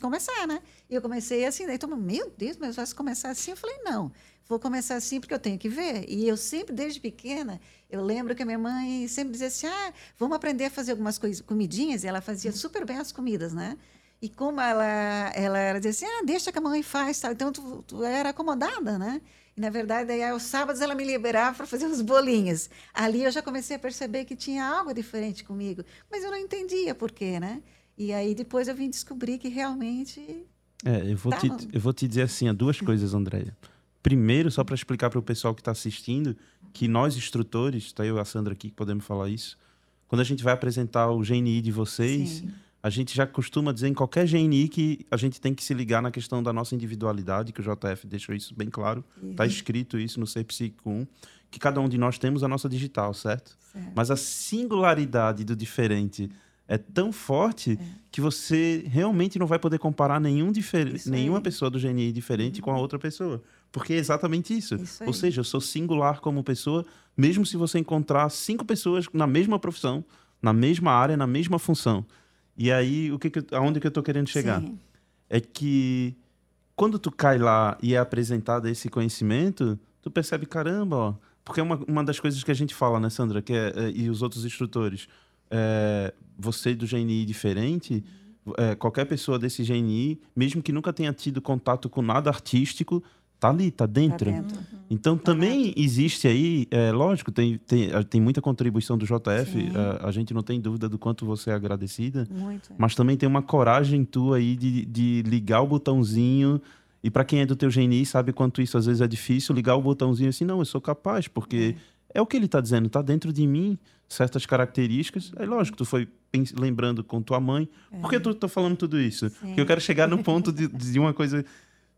começar, né? E eu comecei assim, daí todo meu Deus, mas vai começar assim? Eu falei, não vou começar assim porque eu tenho que ver. E eu sempre, desde pequena, eu lembro que a minha mãe sempre dizia assim: ah, vamos aprender a fazer algumas coisas, comidinhas. E ela fazia super bem as comidas, né? E como ela, ela era dizia assim: ah, deixa que a mãe faz, tal. Então tu, tu era acomodada, né? E, na verdade, aí, aos sábados ela me liberava para fazer os bolinhos. Ali eu já comecei a perceber que tinha algo diferente comigo, mas eu não entendia por quê, né? E aí depois eu vim descobrir que realmente. É, eu vou, te, eu vou te dizer assim: duas coisas, Andréia. Primeiro, só para explicar para o pessoal que está assistindo, que nós instrutores, tá eu e a Sandra aqui que podemos falar isso, quando a gente vai apresentar o GNI de vocês, Sim. a gente já costuma dizer em qualquer GNI que a gente tem que se ligar na questão da nossa individualidade, que o JF deixou isso bem claro, está escrito isso no Ser Psíquico 1, que cada um de nós temos a nossa digital, certo? certo. Mas a singularidade do diferente é tão forte é. que você realmente não vai poder comparar nenhum nenhuma pessoa do GNI diferente uhum. com a outra pessoa. Porque é exatamente isso. isso Ou seja, eu sou singular como pessoa, mesmo se você encontrar cinco pessoas na mesma profissão, na mesma área, na mesma função. E aí, o que, que aonde que eu estou querendo chegar? Sim. É que quando tu cai lá e é apresentado esse conhecimento, tu percebe, caramba, ó, porque é uma, uma das coisas que a gente fala, né, Sandra, que é, é e os outros instrutores, é, você do GNI diferente, é, qualquer pessoa desse GNI, mesmo que nunca tenha tido contato com nada artístico, tá ali, tá dentro. Tá dentro. Uhum. Então tá também dentro. existe aí, é, lógico, tem, tem, tem muita contribuição do JF, a, é, a, gente não tem dúvida do quanto você é agradecida, Muito. mas também tem uma coragem tua aí de, de ligar o botãozinho. E para quem é do teu GNI sabe quanto isso às vezes é difícil, ligar o botãozinho assim, não, eu sou capaz, porque é o que ele está dizendo, está dentro de mim certas características. É lógico, tu foi lembrando com tua mãe. É. Por que tu tá falando tudo isso? Sim. Porque eu quero chegar no ponto de, de uma coisa.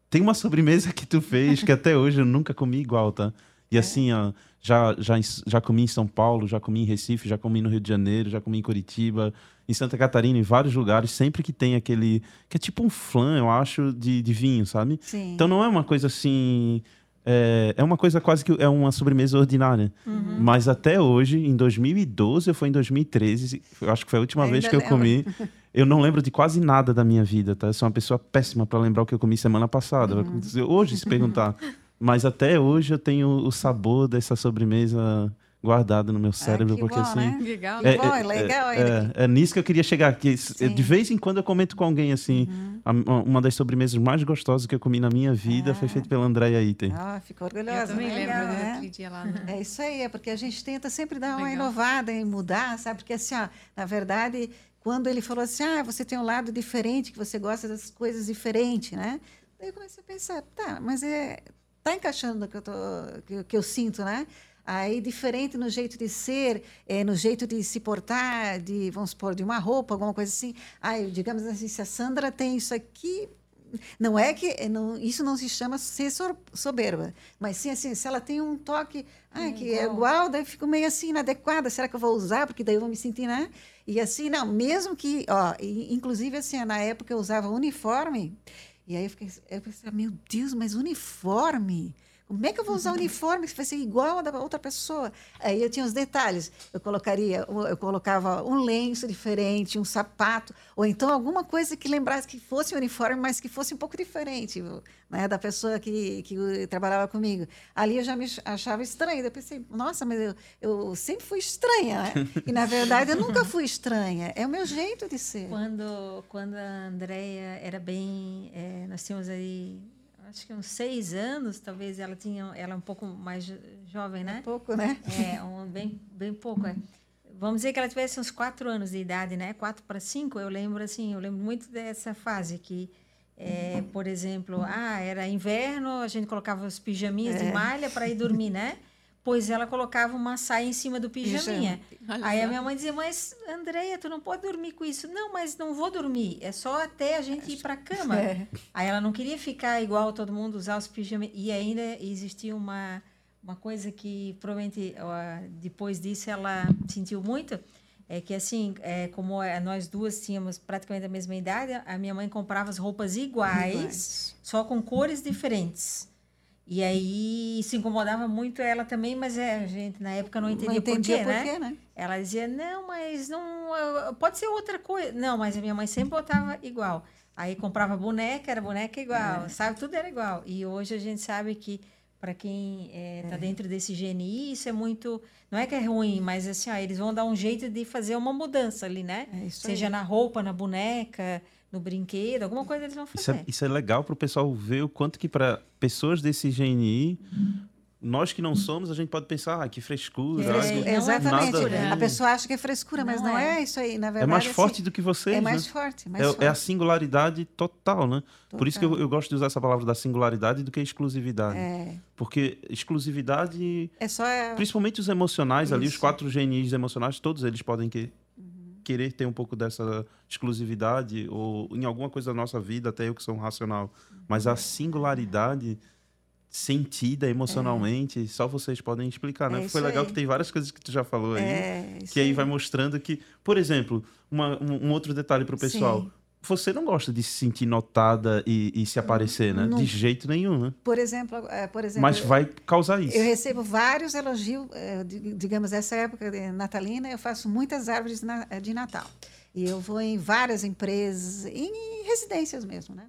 Tem uma sobremesa que tu fez que até hoje eu nunca comi igual, tá? E é. assim, ó, já, já, já comi em São Paulo, já comi em Recife, já comi no Rio de Janeiro, já comi em Curitiba, em Santa Catarina, em vários lugares, sempre que tem aquele. que é tipo um flan, eu acho, de, de vinho, sabe? Sim. Então não é uma coisa assim. É, é uma coisa quase que é uma sobremesa ordinária. Uhum. Mas até hoje, em 2012 ou foi em 2013, eu acho que foi a última vez que eu comi. Eu não lembro de quase nada da minha vida, tá? Eu sou uma pessoa péssima para lembrar o que eu comi semana passada. Uhum. Hoje, se perguntar. Mas até hoje eu tenho o sabor dessa sobremesa guardado no meu cérebro, ah, porque bom, assim. Né? Legal, é, bom, é, é legal. É, é, é, nisso que eu queria chegar. Que de vez em quando eu comento com alguém assim. Uhum. A, uma das sobremesas mais gostosas que eu comi na minha vida foi feita pela Andréia Item. Ah, ficou orgulhosa. Eu também legal, lembro né? daquele dia lá. No... É isso aí, é porque a gente tenta sempre dar uma legal. inovada e mudar, sabe? Porque assim, ó, na verdade, quando ele falou assim, ah, você tem um lado diferente, que você gosta das coisas diferentes, né? Daí eu comecei a pensar, tá, mas é, tá encaixando no que eu, tô, que, que eu sinto, né? Aí, diferente no jeito de ser, é, no jeito de se portar, de, vamos supor, de uma roupa, alguma coisa assim. Aí, digamos assim, se a Sandra tem isso aqui, não é que é, não, isso não se chama ser soberba, mas sim assim, se ela tem um toque ah, que é igual, daí eu fico meio assim inadequada, será que eu vou usar? Porque daí eu vou me sentir, né? E assim, não, mesmo que, ó, inclusive assim, na época eu usava uniforme, e aí eu fiquei, eu pensei, meu Deus, mas uniforme? Como é que eu vou usar uniforme que vai ser igual a da outra pessoa? Aí eu tinha os detalhes. Eu colocaria, eu colocava um lenço diferente, um sapato, ou então alguma coisa que lembrasse que fosse uniforme, mas que fosse um pouco diferente né, da pessoa que, que trabalhava comigo. Ali eu já me achava estranha. Eu pensei, nossa, mas eu, eu sempre fui estranha. Né? E na verdade eu nunca fui estranha. É o meu jeito de ser. Quando, quando a Andrea era bem. É, nós tínhamos aí acho que uns seis anos, talvez ela tinha, ela é um pouco mais jovem, né? Um pouco, né? É, um, bem, bem pouco, é. Vamos dizer que ela tivesse uns quatro anos de idade, né? Quatro para cinco, eu lembro assim, eu lembro muito dessa fase que, é, por exemplo, ah, era inverno, a gente colocava os pijaminhas é. de malha para ir dormir, né? Pois ela colocava uma saia em cima do pijaminha. Aí a minha mãe dizia, mas Andréia, tu não pode dormir com isso. Não, mas não vou dormir, é só até a gente ir para a cama. É. Aí ela não queria ficar igual todo mundo, usar os pijamas. E ainda existia uma, uma coisa que provavelmente depois disso ela sentiu muito, é que assim, é, como é, nós duas tínhamos praticamente a mesma idade, a minha mãe comprava as roupas iguais, iguais. só com cores diferentes. E aí se incomodava muito ela também, mas é, a gente na época não entendia, não entendia por, quê, por né? né? Ela dizia, não, mas não. Pode ser outra coisa. Não, mas a minha mãe sempre botava igual. Aí comprava boneca, era boneca igual, é. sabe? Tudo era igual. E hoje a gente sabe que para quem está é, é. dentro desse GNI, isso é muito. Não é que é ruim, mas assim, ó, eles vão dar um jeito de fazer uma mudança ali, né? É Seja na roupa, na boneca no brinquedo, alguma coisa eles vão fazer. Isso é, isso é legal para o pessoal ver o quanto que para pessoas desse GNI, nós que não somos, a gente pode pensar, ah, que frescura. É, exatamente. A pessoa acha que é frescura, mas não, não é. é. isso aí, na verdade. É mais assim, forte do que vocês. É mais né? forte. Mais é, forte. é, a singularidade total, né? Total. Por isso que eu, eu, gosto de usar essa palavra da singularidade do que a exclusividade. É. Porque exclusividade. É só. Principalmente os emocionais isso. ali, os quatro GNIs emocionais, todos eles podem que querer ter um pouco dessa exclusividade ou em alguma coisa da nossa vida, até eu que sou um racional. Mas a singularidade sentida emocionalmente, é. só vocês podem explicar, né? É Foi legal aí. que tem várias coisas que tu já falou aí, é, que aí, aí, vai mostrando que, por exemplo, uma, um, um outro detalhe para o pessoal. Sim você não gosta de se sentir notada e, e se aparecer, né? Não. De jeito nenhum, né? Por exemplo, é, por exemplo. Mas vai causar isso. Eu recebo vários elogios, é, digamos, essa época natalina, eu faço muitas árvores de Natal. E eu vou em várias empresas, em residências mesmo, né?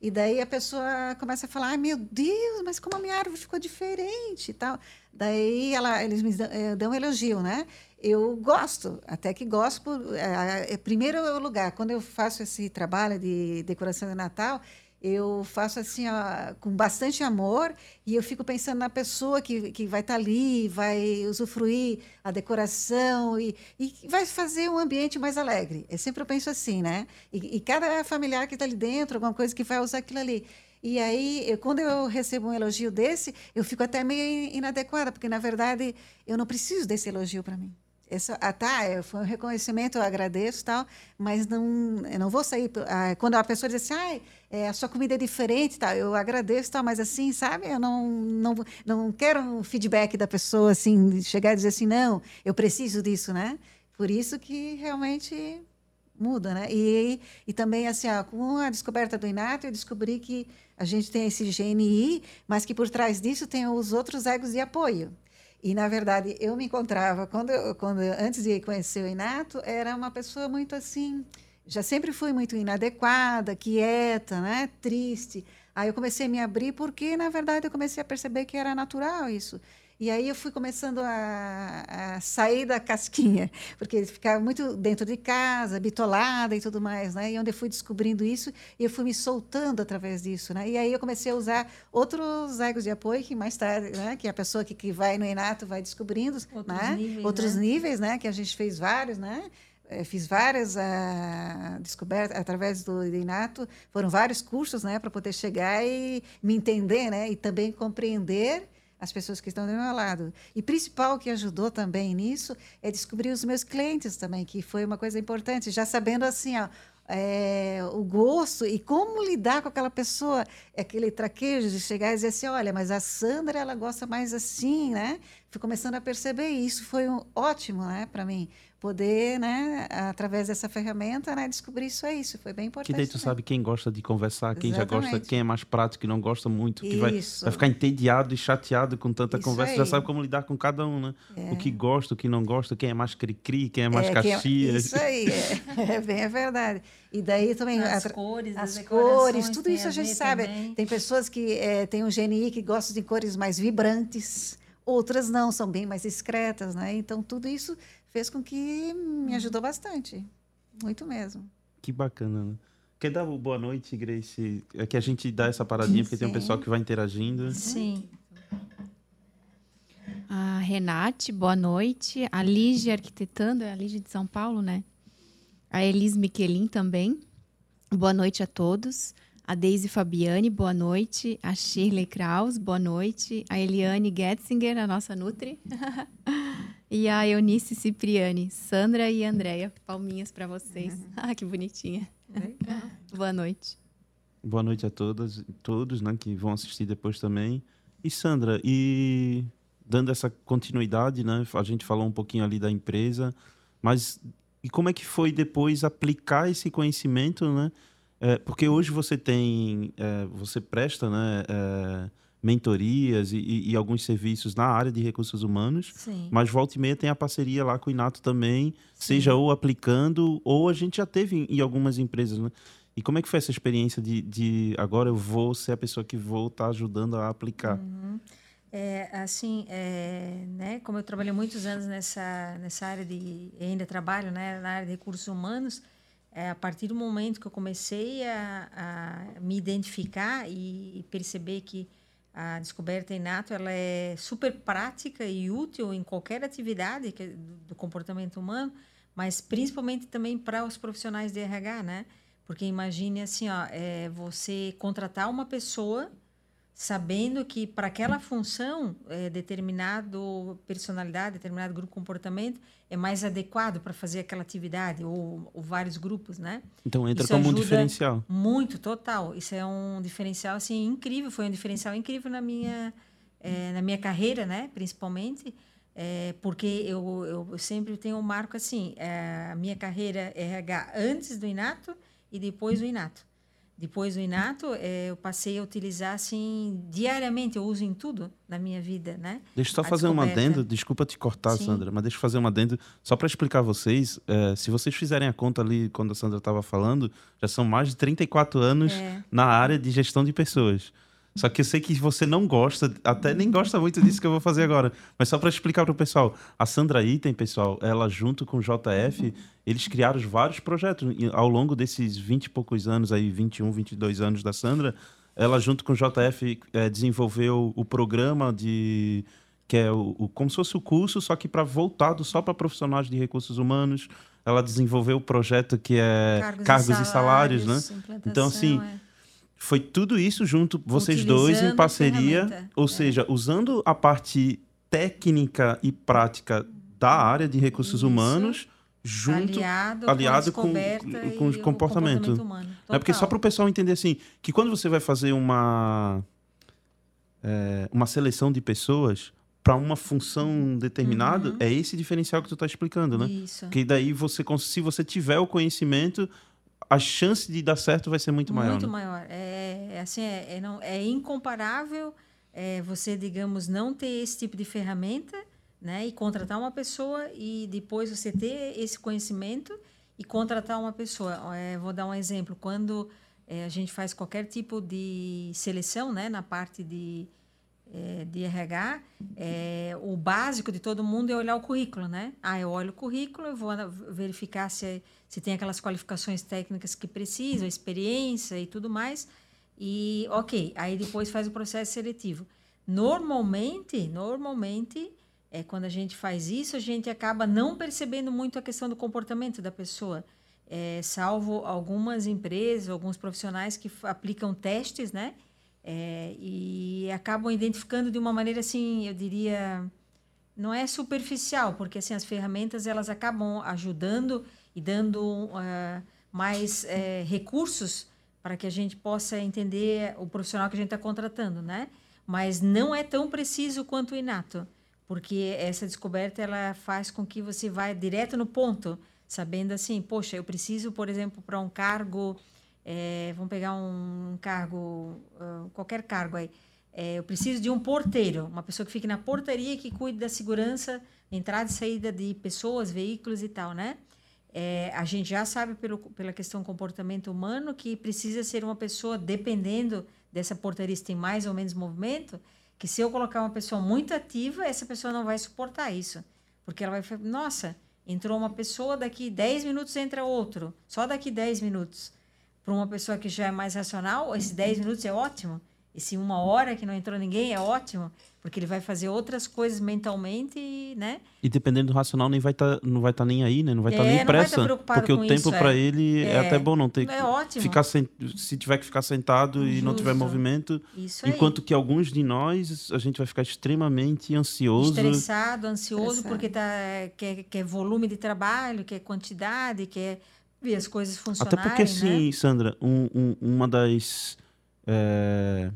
E daí a pessoa começa a falar: ai meu Deus, mas como a minha árvore ficou diferente e tal. Daí ela, eles me dão, eh, dão um elogio, né? Eu gosto, até que gosto. Por, é, é, primeiro lugar, quando eu faço esse trabalho de decoração de Natal, eu faço assim ó, com bastante amor e eu fico pensando na pessoa que, que vai estar tá ali, vai usufruir a decoração e, e vai fazer um ambiente mais alegre. Eu sempre penso assim, né? E, e cada familiar que está ali dentro, alguma coisa que vai usar aquilo ali. E aí, eu, quando eu recebo um elogio desse, eu fico até meio inadequada, porque, na verdade, eu não preciso desse elogio para mim. Essa, ah, tá, é, foi um reconhecimento, eu agradeço tal, mas não, eu não vou sair. Ah, quando a pessoa diz assim, ah, é, a sua comida é diferente, tal, eu agradeço tal, mas assim, sabe, eu não, não, não quero um feedback da pessoa, assim, chegar e dizer assim, não, eu preciso disso, né? Por isso que realmente muda, né? E, e também, assim, ó, com a descoberta do Inato, eu descobri que a gente tem esse GNI, mas que por trás disso tem os outros egos de apoio. E, na verdade, eu me encontrava, quando, quando antes de conhecer o Inato, era uma pessoa muito assim, já sempre fui muito inadequada, quieta, né? triste. Aí eu comecei a me abrir porque, na verdade, eu comecei a perceber que era natural isso. E aí eu fui começando a, a, sair da casquinha, porque ficava muito dentro de casa, bitolada e tudo mais, né? E onde eu fui descobrindo isso, e eu fui me soltando através disso, né? E aí eu comecei a usar outros egos de apoio que mais tarde, né? Que a pessoa que, que vai no Inato vai descobrindo, outros né? Níveis, outros né? níveis, né? Que a gente fez vários, né? Eu fiz várias uh, descobertas através do Inato, foram vários cursos, né, para poder chegar e me entender, né, e também compreender as pessoas que estão do meu lado. E principal que ajudou também nisso é descobrir os meus clientes também, que foi uma coisa importante, já sabendo assim, ó, é, o gosto e como lidar com aquela pessoa, aquele traquejo de chegar e dizer assim, olha, mas a Sandra ela gosta mais assim, né? Fui começando a perceber e isso foi um ótimo, né, para mim, poder, né, através dessa ferramenta, né, descobrir isso é isso. Foi bem importante. Que daí tu sabe quem gosta de conversar, quem Exatamente. já gosta, quem é mais prático, que não gosta muito, que vai, vai, ficar entediado e chateado com tanta isso conversa, aí. já sabe como lidar com cada um, né? É. O que gosta, o que não gosta, quem é mais cri-cri, quem é mais é, Caxias. É, isso aí, é, é bem a verdade. E daí também as cores, as cores, tudo isso a gente sabe. Também. Tem pessoas que é, têm um GNI que gostam de cores mais vibrantes, outras não, são bem mais discretas, né? Então tudo isso fez com que me ajudou bastante. Muito mesmo. Que bacana, né? Quer dar boa noite, Grace? É que a gente dá essa paradinha, porque Sim. tem um pessoal que vai interagindo. Sim. A Renate, boa noite. A Lígia Arquitetando, é a Lígia de São Paulo, né? A Elis Miquelin também. Boa noite a todos. A Deise Fabiane, boa noite. A Shirley Kraus, boa noite. A Eliane Getzinger, a nossa Nutri. E a Eunice Cipriani, Sandra e Andréia, palminhas para vocês. Uhum. Ah, que bonitinha. Boa noite. Boa noite a todas, todos, né, que vão assistir depois também. E Sandra, e dando essa continuidade, né, a gente falou um pouquinho ali da empresa, mas e como é que foi depois aplicar esse conhecimento, né? É, porque hoje você tem, é, você presta, né? É, mentorias e, e, alguns serviços na área de recursos humanos, Sim. mas volta e meia tem a parceria lá com o Inato também, Sim. seja ou aplicando, ou a gente já teve em, em, algumas empresas, né? E como é que foi essa experiência de, de agora eu vou ser a pessoa que vou estar tá ajudando a aplicar? Uhum. É, assim, é, né, como eu trabalhei muitos anos nessa, nessa área de, ainda trabalho né, na área de recursos humanos, é, a partir do momento que eu comecei a, a me identificar e perceber que a descoberta inato ela é super prática e útil em qualquer atividade que, do comportamento humano, mas principalmente também para os profissionais de RH, né? Porque imagine assim, ó, é você contratar uma pessoa sabendo que para aquela função, é, determinado personalidade, determinado grupo de comportamento é mais adequado para fazer aquela atividade, ou, ou, vários grupos, né? Então entra Isso como um diferencial. Muito, total. Isso é um diferencial, assim, incrível. Foi um diferencial incrível na minha, é, na minha carreira, né? Principalmente, é, porque eu, eu sempre tenho um marco assim, é, a minha carreira RH antes do Inato e depois do Inato. Depois do Inato, é, eu passei a utilizar assim diariamente, eu uso em tudo na minha vida, né? Deixa eu só a fazer um adendo, desculpa te cortar, Sim. Sandra, mas deixa eu fazer um adendo só para explicar a vocês. É, se vocês fizerem a conta ali quando a Sandra estava falando, já são mais de 34 anos é. na área de gestão de pessoas. Só que eu sei que você não gosta, até nem gosta muito disso que eu vou fazer agora. Mas só para explicar para o pessoal, a Sandra Item, pessoal, ela junto com o JF, eles criaram vários projetos ao longo desses 20 e poucos anos aí, 21, 22 anos da Sandra, ela junto com o JF é, desenvolveu o programa de que é o, o, como se fosse o curso, só que para voltado só para profissionais de recursos humanos. Ela desenvolveu o projeto que é cargos, cargos e salários, e salários né? Então assim, é foi tudo isso junto, vocês dois em parceria, ou é. seja, usando a parte técnica e prática da área de recursos isso. humanos junto aliado, aliado com, com, com comportamento. comportamento é porque só para o pessoal entender assim que quando você vai fazer uma é, uma seleção de pessoas para uma função determinada uhum. é esse diferencial que tu está explicando, né? Isso. Que daí você se você tiver o conhecimento a chance de dar certo vai ser muito maior. Muito né? maior. É, é assim é, é, não, é incomparável é, você digamos não ter esse tipo de ferramenta né? E contratar uma pessoa e depois você ter esse conhecimento e contratar uma pessoa. É, vou dar um exemplo. Quando é, a gente faz qualquer tipo de seleção, né? Na parte de, é, de RH, é, o básico de todo mundo é olhar o currículo, né? Ah, eu olho o currículo, eu vou verificar se, se tem aquelas qualificações técnicas que precisam, experiência e tudo mais. E, ok, aí depois faz o processo seletivo. Normalmente, normalmente, é, quando a gente faz isso, a gente acaba não percebendo muito a questão do comportamento da pessoa. É, salvo algumas empresas, alguns profissionais que aplicam testes, né? É, e acabam identificando de uma maneira assim, eu diria, não é superficial, porque assim as ferramentas elas acabam ajudando e dando uh, mais uh, recursos para que a gente possa entender o profissional que a gente está contratando, né? Mas não é tão preciso quanto o inato porque essa descoberta ela faz com que você vá direto no ponto, sabendo assim, poxa, eu preciso, por exemplo, para um cargo, é, vamos pegar um cargo, uh, qualquer cargo aí, é, eu preciso de um porteiro, uma pessoa que fique na portaria que cuide da segurança, entrada e saída de pessoas, veículos e tal, né? É, a gente já sabe pelo, pela questão comportamento humano que precisa ser uma pessoa, dependendo dessa portaria se tem mais ou menos movimento, que se eu colocar uma pessoa muito ativa, essa pessoa não vai suportar isso. Porque ela vai falar, nossa, entrou uma pessoa, daqui 10 minutos entra outro. Só daqui 10 minutos. Para uma pessoa que já é mais racional, esses 10 minutos é ótimo. E se uma hora que não entrou ninguém, é ótimo porque ele vai fazer outras coisas mentalmente, né? E dependendo do racional nem vai tá, não vai estar tá nem aí, né? Não vai estar tá é, nem pressa, tá porque o tempo para é. ele é. é. até bom não ter é ótimo. ficar se tiver que ficar sentado Justo. e não tiver movimento, isso enquanto que alguns de nós a gente vai ficar extremamente ansioso, estressado, ansioso Estressado. porque tá quer, quer volume de trabalho, quer quantidade, quer ver as coisas funcionarem, Até porque assim, né? Sandra, um, um, uma das é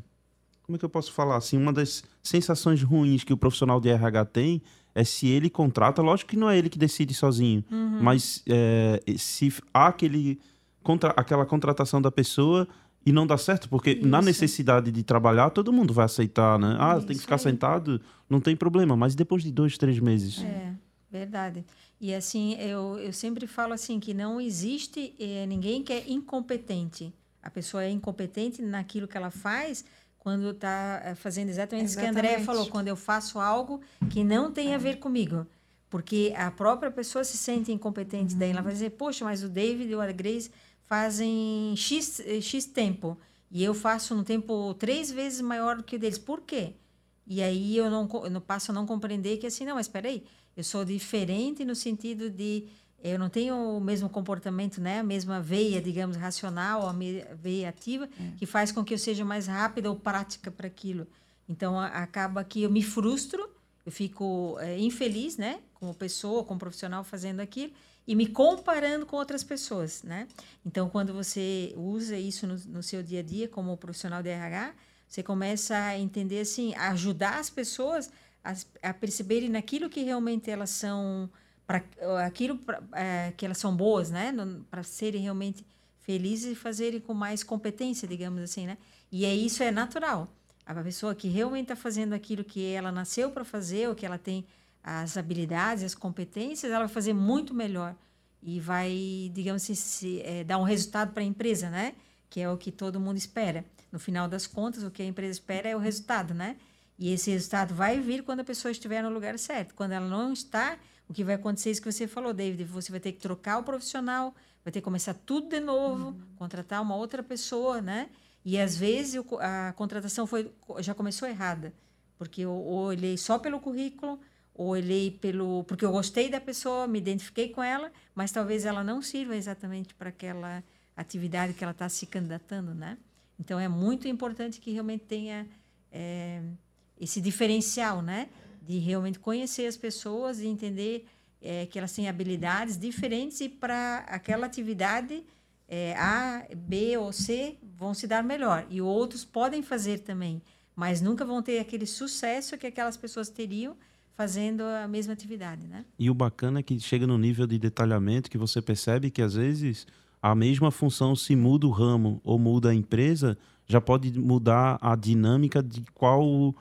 como é que eu posso falar assim, uma das sensações ruins que o profissional de RH tem é se ele contrata, lógico que não é ele que decide sozinho, uhum. mas é, se há aquele, contra, aquela contratação da pessoa e não dá certo, porque Isso. na necessidade de trabalhar, todo mundo vai aceitar, né? Ah, Isso tem que ficar aí. sentado, não tem problema, mas depois de dois, três meses. É, verdade. E assim, eu, eu sempre falo assim, que não existe é, ninguém que é incompetente. A pessoa é incompetente naquilo que ela faz, quando está eh, fazendo exatamente, exatamente, isso que a Andrea falou, quando eu faço algo que não tem a ver comigo. Porque a própria pessoa se sente incompetente, uhum. daí ela vai dizer, poxa, mas o David e o Grace fazem X, eh, X tempo, e eu faço um tempo três vezes maior do que o deles. Por quê? E aí eu não, eu passo a não compreender que assim, não, mas espera aí, eu sou diferente no sentido de eu não tenho o mesmo comportamento, né? A mesma veia, digamos, racional, a veia ativa, é. que faz com que eu seja mais rápida ou prática para aquilo. Então, a, acaba que eu me frustro, eu fico é, infeliz, né? Como pessoa, como profissional fazendo aquilo e me comparando com outras pessoas, né? Então, quando você usa isso no, no seu dia a dia como profissional de RH, você começa a entender, assim, a ajudar as pessoas a, a perceberem naquilo que realmente elas são para aquilo pra, é, que elas são boas, né? Para serem realmente felizes e fazerem com mais competência, digamos assim, né? E é isso é natural. A pessoa que realmente está fazendo aquilo que ela nasceu para fazer, ou que ela tem as habilidades, as competências, ela vai fazer muito melhor e vai, digamos assim, se, é, dar um resultado para a empresa, né? Que é o que todo mundo espera. No final das contas, o que a empresa espera é o resultado, né? E esse resultado vai vir quando a pessoa estiver no lugar certo. Quando ela não está, o que vai acontecer é isso que você falou, David. Você vai ter que trocar o profissional, vai ter que começar tudo de novo, uhum. contratar uma outra pessoa, né? E às vezes a contratação foi, já começou errada, porque eu, olhei só pelo currículo, ou olhei pelo. porque eu gostei da pessoa, me identifiquei com ela, mas talvez ela não sirva exatamente para aquela atividade que ela está se candidatando, né? Então é muito importante que realmente tenha é, esse diferencial, né? De realmente conhecer as pessoas e entender é, que elas têm habilidades diferentes e para aquela atividade é, A, B ou C vão se dar melhor. E outros podem fazer também, mas nunca vão ter aquele sucesso que aquelas pessoas teriam fazendo a mesma atividade, né? E o bacana é que chega no nível de detalhamento que você percebe que às vezes a mesma função se muda o ramo ou muda a empresa, já pode mudar a dinâmica de qual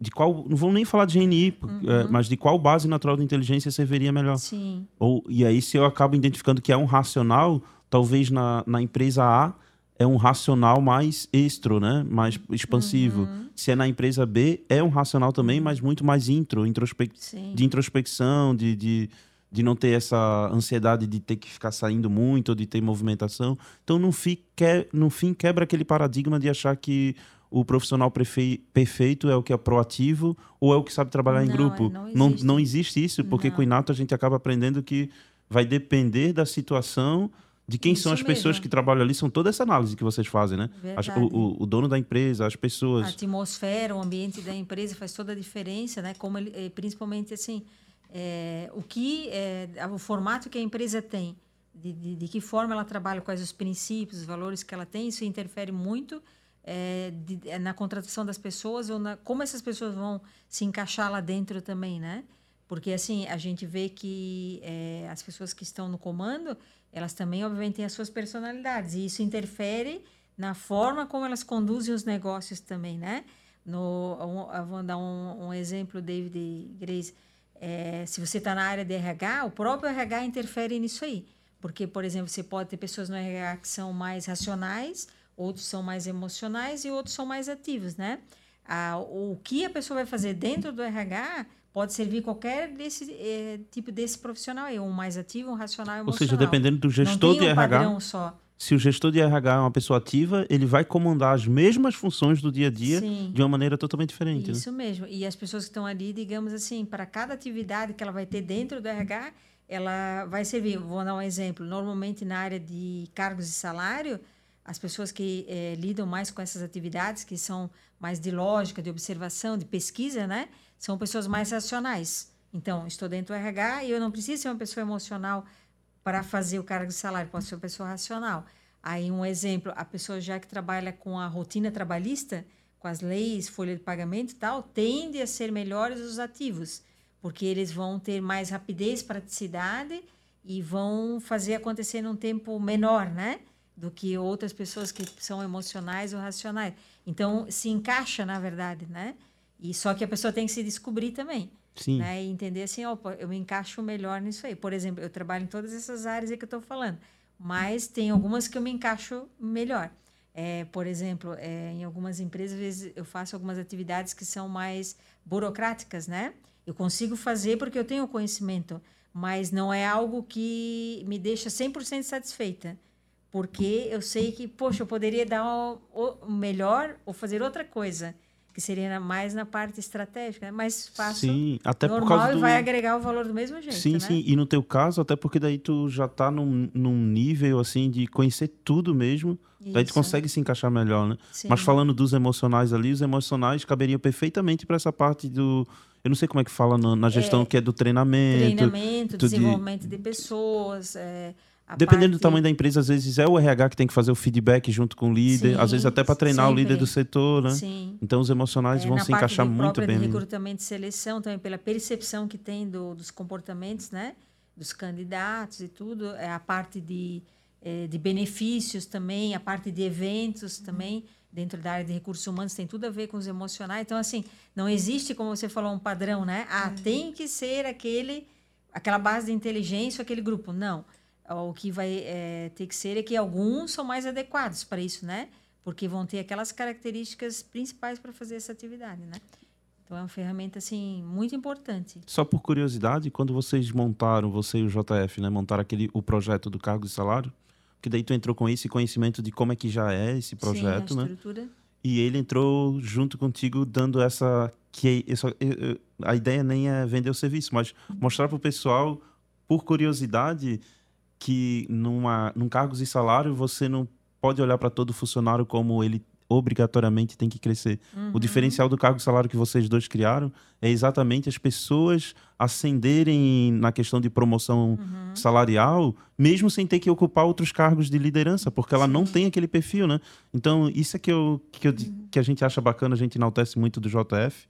de qual não vou nem falar de GNI, uhum. é, mas de qual base natural de inteligência serviria melhor. Sim. Ou e aí se eu acabo identificando que é um racional, talvez na, na empresa A é um racional mais extro, né? Mais expansivo. Uhum. Se é na empresa B, é um racional também, uhum. mas muito mais intro, introspec... de introspecção, de, de, de não ter essa ansiedade de ter que ficar saindo muito, ou de ter movimentação. Então, no fim, que... no fim quebra aquele paradigma de achar que o profissional perfeito é o que é proativo ou é o que sabe trabalhar não, em grupo. É, não, existe. Não, não existe isso, porque não. com o Inato a gente acaba aprendendo que vai depender da situação de quem Isso são as mesmo. pessoas que trabalham ali, são toda essa análise que vocês fazem, né? As, o, o, dono da empresa, as pessoas. A atmosfera, o ambiente da empresa faz toda a diferença, né? Como ele, eh, principalmente assim, é, o que é, o formato que a empresa tem, de, de, de, que forma ela trabalha, quais os princípios, os valores que ela tem, isso interfere muito é, de, na contratação das pessoas ou na, como essas pessoas vão se encaixar lá dentro também, né? Porque assim a gente vê que as pessoas que estão no comando elas também, obviamente, têm as suas personalidades. E isso interfere na forma como elas conduzem os negócios também, né? No, um, vou dar um, um, exemplo, David Grace. É, se você está na área de RH, o próprio RH interfere nisso aí. Porque, por exemplo, você pode ter pessoas no RH que são mais racionais, outros são mais emocionais e outros são mais ativos, né? Ah, o que a pessoa vai fazer dentro do RH pode servir qualquer desse é, tipo desse profissional aí, um mais ativo, um racional, emocional. Ou seja, dependendo do gestor de um RH. Só. Se o gestor de RH é uma pessoa ativa, ele vai comandar as mesmas funções do dia a dia Sim. de uma maneira totalmente diferente. Né? Isso né? mesmo. E as pessoas que estão ali, digamos assim, para cada atividade que ela vai ter dentro do RH, ela vai servir. Vou dar um exemplo. Normalmente na área de cargos e salário, as pessoas que é, lidam mais com essas atividades, que são mais de lógica, de observação, de pesquisa, né? são pessoas mais racionais. Então, estou dentro do RH e eu não preciso ser uma pessoa emocional para fazer o cargo de salário, posso ser uma pessoa racional. Aí, um exemplo, a pessoa já que trabalha com a rotina trabalhista, com as leis, folha de pagamento e tal, tende a ser melhores os ativos, porque eles vão ter mais rapidez, praticidade e vão fazer acontecer num tempo menor, né? Do que outras pessoas que são emocionais ou racionais. Então, se encaixa, na verdade, né? E só que a pessoa tem que se descobrir também. Sim. Né? E entender assim, opa, eu me encaixo melhor nisso aí. Por exemplo, eu trabalho em todas essas áreas aí que eu estou falando, mas tem algumas que eu me encaixo melhor. É, por exemplo, é, em algumas empresas, às vezes eu faço algumas atividades que são mais burocráticas, né? Eu consigo fazer porque eu tenho conhecimento, mas não é algo que me deixa 100% satisfeita. Porque eu sei que, poxa, eu poderia dar o, o melhor ou fazer outra coisa que seria mais na parte estratégica, né? mais fácil, sim, até normal por causa do... e vai agregar o valor do mesmo jeito, Sim, né? sim, e no teu caso, até porque daí tu já está num, num nível, assim, de conhecer tudo mesmo, Isso. daí tu consegue se encaixar melhor, né? Sim. Mas falando dos emocionais ali, os emocionais caberiam perfeitamente para essa parte do... Eu não sei como é que fala na, na gestão, é, que é do treinamento. Treinamento, desenvolvimento de, de pessoas, é, Dependendo parte... do tamanho da empresa, às vezes é o RH que tem que fazer o feedback junto com o líder, sim, às vezes até para treinar sempre. o líder do setor, né? Sim. Então os emocionais é, vão se encaixar muito bem. Na recrutamento e seleção, também pela percepção que tem do, dos comportamentos, né? Dos candidatos e tudo, é a parte de, é, de benefícios também, a parte de eventos uhum. também, dentro da área de recursos humanos, tem tudo a ver com os emocionais. Então, assim, não existe, como você falou, um padrão, né? Ah, uhum. tem que ser aquele, aquela base de inteligência, aquele grupo. Não o que vai é, ter que ser é que alguns são mais adequados para isso, né? Porque vão ter aquelas características principais para fazer essa atividade, né? Então é uma ferramenta assim muito importante. Só por curiosidade, quando vocês montaram, você e o JF, né, montaram aquele o projeto do cargo de salário, que daí tu entrou com esse conhecimento de como é que já é esse projeto, Sim, a né? estrutura. E ele entrou junto contigo dando essa que essa, a ideia nem é vender o serviço, mas mostrar para o pessoal por curiosidade que numa, num cargos e salário você não pode olhar para todo funcionário como ele obrigatoriamente tem que crescer. Uhum. O diferencial do cargo e salário que vocês dois criaram é exatamente as pessoas ascenderem na questão de promoção uhum. salarial, mesmo sem ter que ocupar outros cargos de liderança, porque ela Sim. não tem aquele perfil, né? Então, isso é que, eu, que, eu, uhum. que a gente acha bacana, a gente enaltece muito do JF,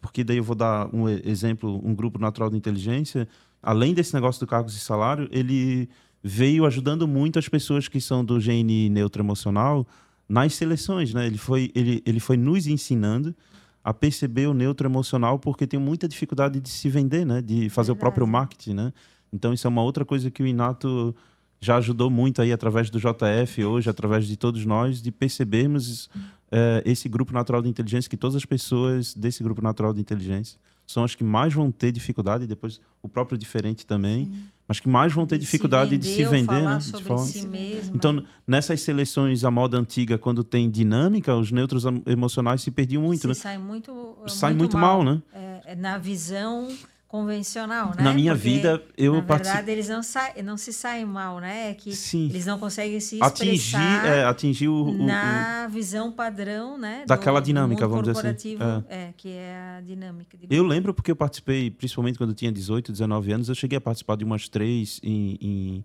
porque daí eu vou dar um exemplo, um grupo natural de inteligência, além desse negócio do cargos e salário, ele veio ajudando muito as pessoas que são do GNI neutro emocional nas seleções, né? Ele foi, ele, ele foi nos ensinando a perceber o neutro emocional porque tem muita dificuldade de se vender, né? De fazer Verdade. o próprio marketing, né? Então isso é uma outra coisa que o Inato já ajudou muito aí através do JF hoje, através de todos nós, de percebermos é, esse grupo natural de inteligência, que todas as pessoas desse grupo natural de inteligência são as que mais vão ter dificuldade, e depois o próprio diferente também, Sim. mas que mais vão ter de dificuldade se vender, de se vender. Né? Sobre falar. si mesmo. Então, nessas seleções, a moda antiga, quando tem dinâmica, os neutros emocionais se perdiam muito. Se né? Sai muito, sai muito, muito mal, mal, né? É, na visão convencional, né? Na minha Porque, vida, eu Na verdade, eles não, sa não se saem mal, né? É que Sim. eles não conseguem se expressar atingir, é, atingir o, o, na o, visão padrão, né? Daquela do, dinâmica, do vamos dizer assim. É. é. que é a dinâmica. eu lembro porque eu participei, principalmente quando eu tinha 18, 19 anos, eu cheguei a participar de umas três em, em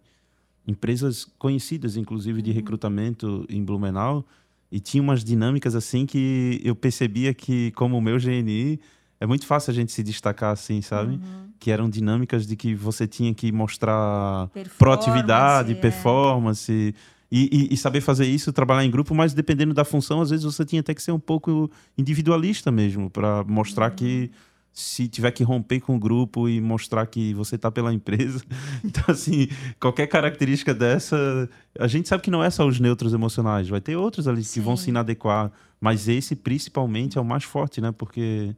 empresas conhecidas, inclusive de uhum. recrutamento em Blumenau, e tinha umas dinâmicas assim que eu percebia que, como o meu GNI é muito fácil a gente se destacar assim, sabe? Uhum. Que eram dinâmicas de que você tinha que mostrar performance, proatividade, é. performance. E, e, e, saber fazer isso, trabalhar em grupo, mas dependendo da função, às vezes você tinha até que ser um pouco individualista mesmo, para mostrar uhum. que se tiver que romper com o grupo e mostrar que você está pela empresa. Então, assim, qualquer característica dessa, a gente sabe que não é só os neutros emocionais, vai ter outros ali Sim. que vão se inadequar, mas esse principalmente é o mais forte, né? Porque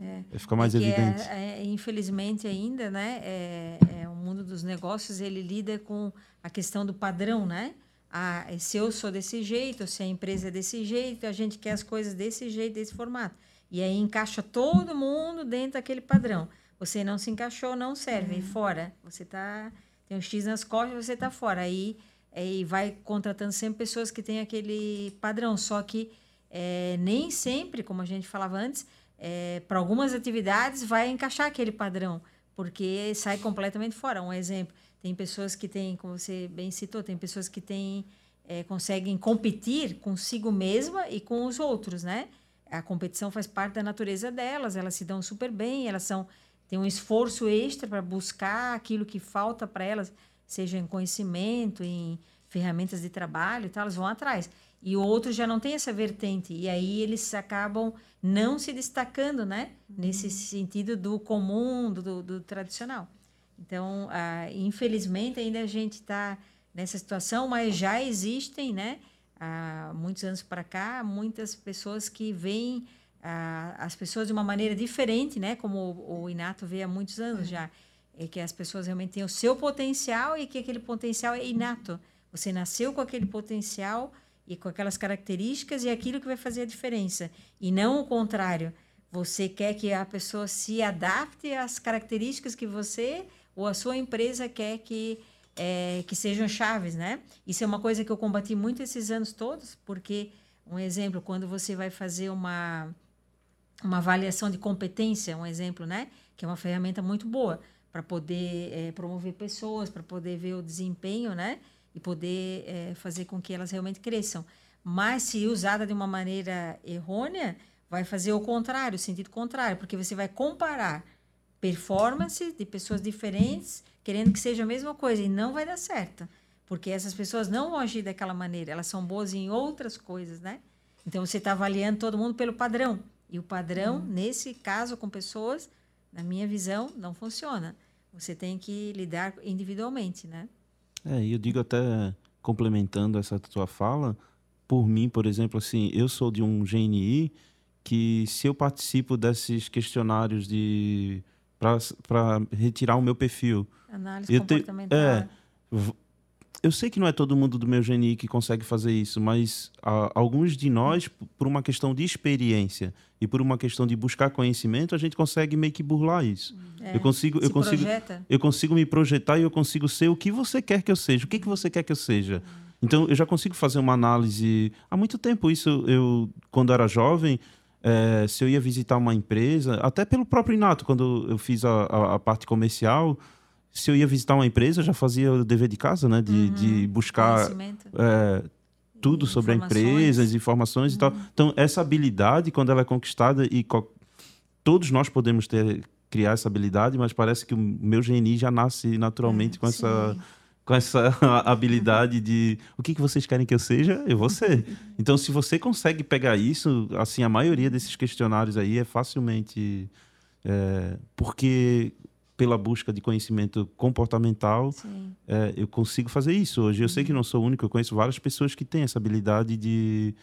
é, Fica mais é evidente. É, é, infelizmente ainda, né? É, é, o mundo dos negócios ele lida com a questão do padrão, né? Ah, se eu sou desse jeito, se a empresa é desse jeito, a gente quer as coisas desse jeito, desse formato. E aí encaixa todo mundo dentro daquele padrão. Você não se encaixou, não serve. Uhum. fora, você tá tem um X nas costas, você tá fora. Aí, aí vai contratando sempre pessoas que têm aquele padrão. Só que é, nem sempre, como a gente falava antes, é, para algumas atividades vai encaixar aquele padrão, porque sai completamente fora. Um exemplo, tem pessoas que têm, como você bem citou, tem pessoas que têm, é, conseguem competir consigo mesma e com os outros, né? A competição faz parte da natureza delas, elas se dão super bem, elas são têm um esforço extra para buscar aquilo que falta para elas, seja em conhecimento, em ferramentas de trabalho e tal, elas vão atrás. E o outro já não tem essa vertente. E aí eles acabam não se destacando, né? Uhum. Nesse sentido do comum, do, do tradicional. Então, ah, infelizmente, ainda a gente está nessa situação, mas já existem, né? Há muitos anos para cá, muitas pessoas que veem ah, as pessoas de uma maneira diferente, né? Como o, o Inato vê há muitos anos já. É que as pessoas realmente têm o seu potencial e que aquele potencial é inato. Você nasceu com aquele potencial e com aquelas características e aquilo que vai fazer a diferença. E não o contrário. Você quer que a pessoa se adapte às características que você ou a sua empresa quer que, é, que sejam chaves, né? Isso é uma coisa que eu combati muito esses anos todos, porque, um exemplo, quando você vai fazer uma, uma avaliação de competência, um exemplo, né? Que é uma ferramenta muito boa para poder é, promover pessoas, para poder ver o desempenho, né? E poder é, fazer com que elas realmente cresçam. Mas se usada de uma maneira errônea, vai fazer o contrário, o sentido contrário, porque você vai comparar performance de pessoas diferentes, querendo que seja a mesma coisa, e não vai dar certo. Porque essas pessoas não vão agir daquela maneira, elas são boas em outras coisas, né? Então você está avaliando todo mundo pelo padrão. E o padrão, uhum. nesse caso, com pessoas, na minha visão, não funciona. Você tem que lidar individualmente, né? É, e eu digo até complementando essa tua fala, por mim, por exemplo, assim, eu sou de um GNI que se eu participo desses questionários de para retirar o meu perfil, análise eu comportamental. Te, é, eu sei que não é todo mundo do meu GNI que consegue fazer isso, mas a, alguns de nós, por uma questão de experiência e por uma questão de buscar conhecimento, a gente consegue meio que burlar isso. É, eu consigo, eu consigo, projeta. eu consigo me projetar e eu consigo ser o que você quer que eu seja. O que, que você quer que eu seja? Então, eu já consigo fazer uma análise. Há muito tempo, isso eu, quando era jovem, é, se eu ia visitar uma empresa, até pelo próprio Inato, quando eu fiz a, a, a parte comercial, se eu ia visitar uma empresa, eu já fazia o dever de casa, né? De, uhum. de buscar é, tudo sobre a empresa, as informações uhum. e tal. Uhum. Então, essa habilidade, quando ela é conquistada, e todos nós podemos ter criar essa habilidade, mas parece que o meu GNI já nasce naturalmente é, com essa com essa habilidade de o que, que vocês querem que eu seja, eu vou ser. Então, se você consegue pegar isso, assim, a maioria desses questionários aí é facilmente é, porque pela busca de conhecimento comportamental, é, eu consigo fazer isso hoje. Eu sei que não sou o único, eu conheço várias pessoas que têm essa habilidade de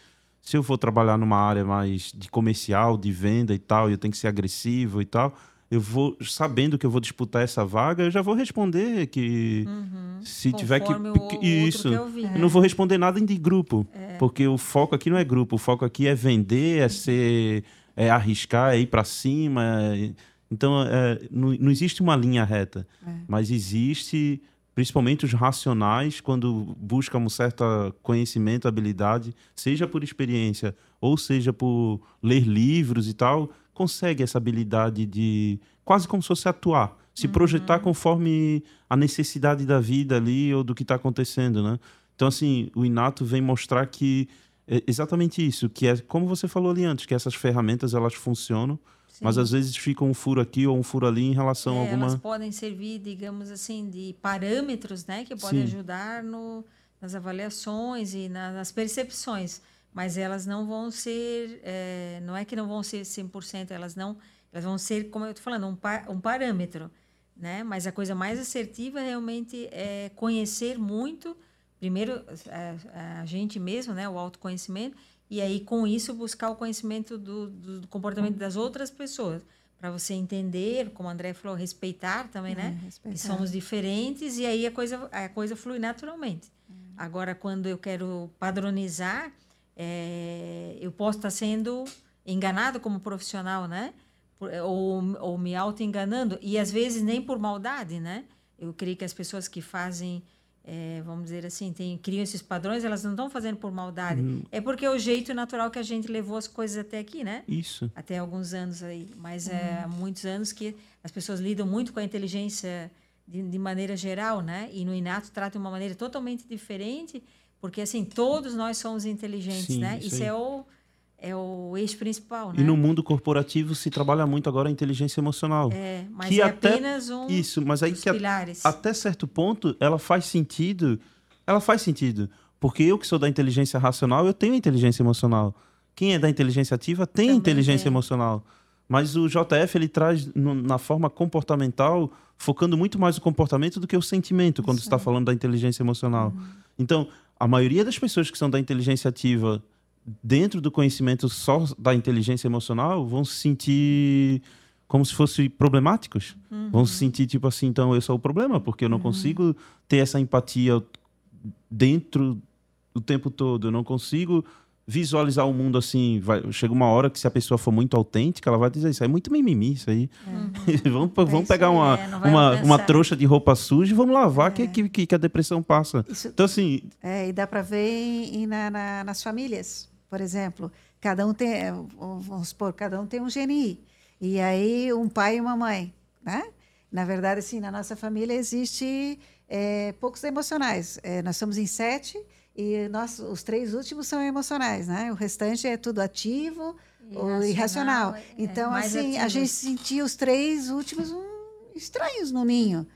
se eu for trabalhar numa área mais de comercial, de venda e tal, eu tenho que ser agressivo e tal, eu vou sabendo que eu vou disputar essa vaga, eu já vou responder que uhum. se Conforme tiver que, isso, eu, vi, eu não vou responder nada de grupo, é. porque o foco aqui não é grupo, o foco aqui é vender, é ser, é arriscar, é ir para cima. É... Então, é, não, não, existe uma linha reta, é. mas existe principalmente os racionais quando buscam um certo conhecimento, habilidade, seja por experiência ou seja por ler livros e tal, consegue essa habilidade de quase como se fosse atuar, se uhum. projetar conforme a necessidade da vida ali ou do que está acontecendo, né? Então, assim, o Inato vem mostrar que é exatamente isso, que é como você falou ali antes, que essas ferramentas elas funcionam, Sim. mas às vezes fica um furo aqui ou um furo ali em relação é, a alguma... Elas podem servir, digamos assim, de parâmetros, né? Que podem Sim. ajudar no, nas avaliações e na, nas percepções mas elas não vão ser, é, não é que não vão ser 100%, elas não, elas vão ser, como eu estou falando, um, par, um parâmetro, né? Mas a coisa mais assertiva realmente é conhecer muito, primeiro a, a gente mesmo, né? O autoconhecimento, e aí com isso buscar o conhecimento do, do, do comportamento das outras pessoas para você entender, como a André falou, respeitar também, né? Respeitar. Que somos diferentes e aí a coisa a coisa flui naturalmente. Hum. Agora quando eu quero padronizar, é, eu posso estar sendo enganado como profissional, né? Ou, ou me auto-enganando, e às vezes nem por maldade, né? Eu creio que as pessoas que fazem, é, vamos dizer assim, tem, criam esses padrões, elas não estão fazendo por maldade. Hum. É porque é o jeito natural que a gente levou as coisas até aqui, né? Isso. Até alguns anos aí. Mas hum. é há muitos anos que as pessoas lidam muito com a inteligência de, de maneira geral, né? E no Inato trata de uma maneira totalmente diferente porque, assim, todos nós somos inteligentes, Sim, né? Isso, isso é o, é o eixo principal, né? E no mundo corporativo se trabalha muito agora a inteligência emocional. É, mas que é até, apenas um isso, mas aí que pilares. A, até certo ponto ela faz sentido. Ela faz sentido. Porque eu que sou da inteligência racional, eu tenho inteligência emocional. Quem é da inteligência ativa tem Também inteligência tem. emocional. Mas o JF ele traz no, na forma comportamental, focando muito mais o comportamento do que o sentimento, quando está falando da inteligência emocional. Uhum. Então, a maioria das pessoas que são da inteligência ativa dentro do conhecimento só da inteligência emocional vão se sentir como se fossem problemáticos. Uhum. Vão se sentir tipo assim, então eu sou o problema, porque eu não uhum. consigo ter essa empatia dentro o tempo todo. Eu não consigo visualizar o mundo assim. Vai, chega uma hora que se a pessoa for muito autêntica, ela vai dizer isso é muito mimimi isso aí. Uhum. vamos é vamos pegar uma, é, uma, uma trouxa de roupa suja e vamos lavar é. que, que, que, a depressão passa. Isso, então assim... É, e dá para ver em, na, na, nas famílias, por exemplo. Cada um tem, é, vamos supor, cada um tem um GNI. E aí um pai e uma mãe, né? Na verdade, assim, na nossa família existe é, poucos emocionais. É, nós somos em sete e nós, os três últimos são emocionais, né? O restante é tudo ativo ou irracional. É, então, é assim, ativos. a gente sentia os três últimos um, estranhos no ninho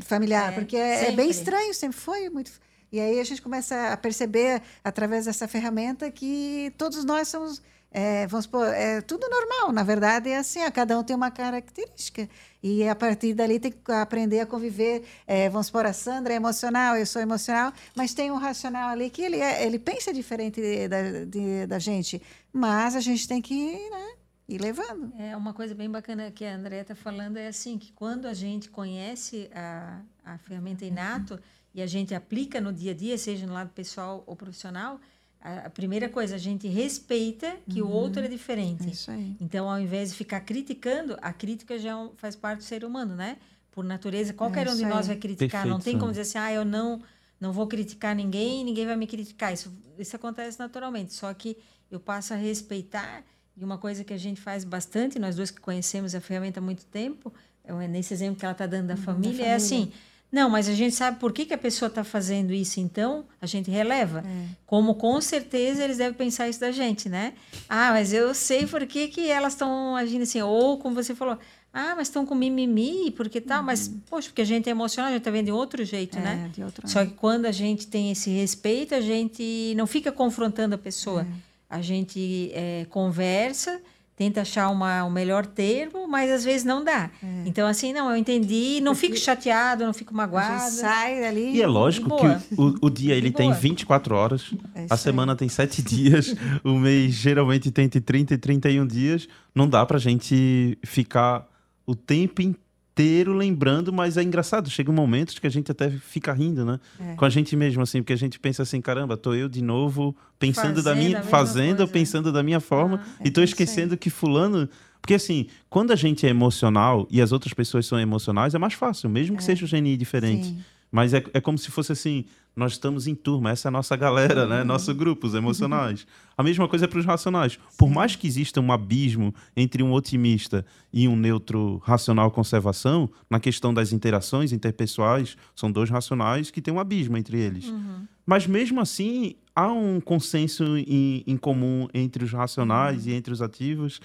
familiar, é, porque é, é, bem estranho, sempre foi muito. E aí a gente começa a perceber, através dessa ferramenta, que todos nós somos é, vamos supor, é tudo normal, na verdade é assim, cada um tem uma característica. E a partir dali tem que aprender a conviver. É, vamos supor, a Sandra é emocional, eu sou emocional, mas tem um racional ali que ele, é, ele pensa diferente da, de, da gente. Mas a gente tem que né, ir levando. É uma coisa bem bacana que a André está falando é assim, que quando a gente conhece a, a ferramenta Inato e a gente aplica no dia a dia, seja no lado pessoal ou profissional, a primeira coisa, a gente respeita que uhum. o outro é diferente. É isso aí. Então, ao invés de ficar criticando, a crítica já faz parte do ser humano, né? Por natureza, qualquer é um de nós vai criticar. Perfeito, não tem como dizer assim, ah, eu não não vou criticar ninguém, ninguém vai me criticar. Isso, isso acontece naturalmente. Só que eu passo a respeitar. E uma coisa que a gente faz bastante, nós dois que conhecemos a ferramenta há muito tempo, é nesse exemplo que ela está dando da, uhum, família, da família, é assim: não, mas a gente sabe por que, que a pessoa está fazendo isso, então a gente releva. É. Como com certeza eles devem pensar isso da gente, né? Ah, mas eu sei por que, que elas estão agindo assim. Ou, como você falou, ah, mas estão com mimimi, porque tal, uhum. mas, poxa, porque a gente é emocional, a gente está vendo de outro jeito, é, né? De outro Só que quando a gente tem esse respeito, a gente não fica confrontando a pessoa. É. A gente é, conversa tenta achar uma, o melhor termo, mas às vezes não dá. É. Então, assim, não, eu entendi, não fico chateado, não fico magoado. Sai dali. E é lógico que o, o, dia ele tem 24 horas, é a semana aí. tem 7 dias, o mês geralmente tem entre 30 e 31 dias. Não dá pra gente ficar o tempo inteiro inteiro lembrando, mas é engraçado, chega um momento que a gente até fica rindo, né? É. Com a gente mesmo, assim, porque a gente pensa assim, caramba, tô eu de novo pensando fazendo da minha. Fazendo, coisa. pensando da minha forma, ah, e tô é esquecendo que fulano. Porque assim, quando a gente é emocional e as outras pessoas são emocionais, é mais fácil, mesmo que é. seja o GNI diferente. Sim. Mas é, é como se fosse assim: nós estamos em turma, essa é a nossa galera, né? Uhum. Nosso grupo, os emocionais. A mesma coisa é para os racionais. Por mais que exista um abismo entre um otimista e um neutro racional conservação, na questão das interações interpessoais, são dois racionais que têm um abismo entre eles. Uhum. Mas mesmo assim, há um consenso em, em comum entre os racionais uhum. e entre os ativos.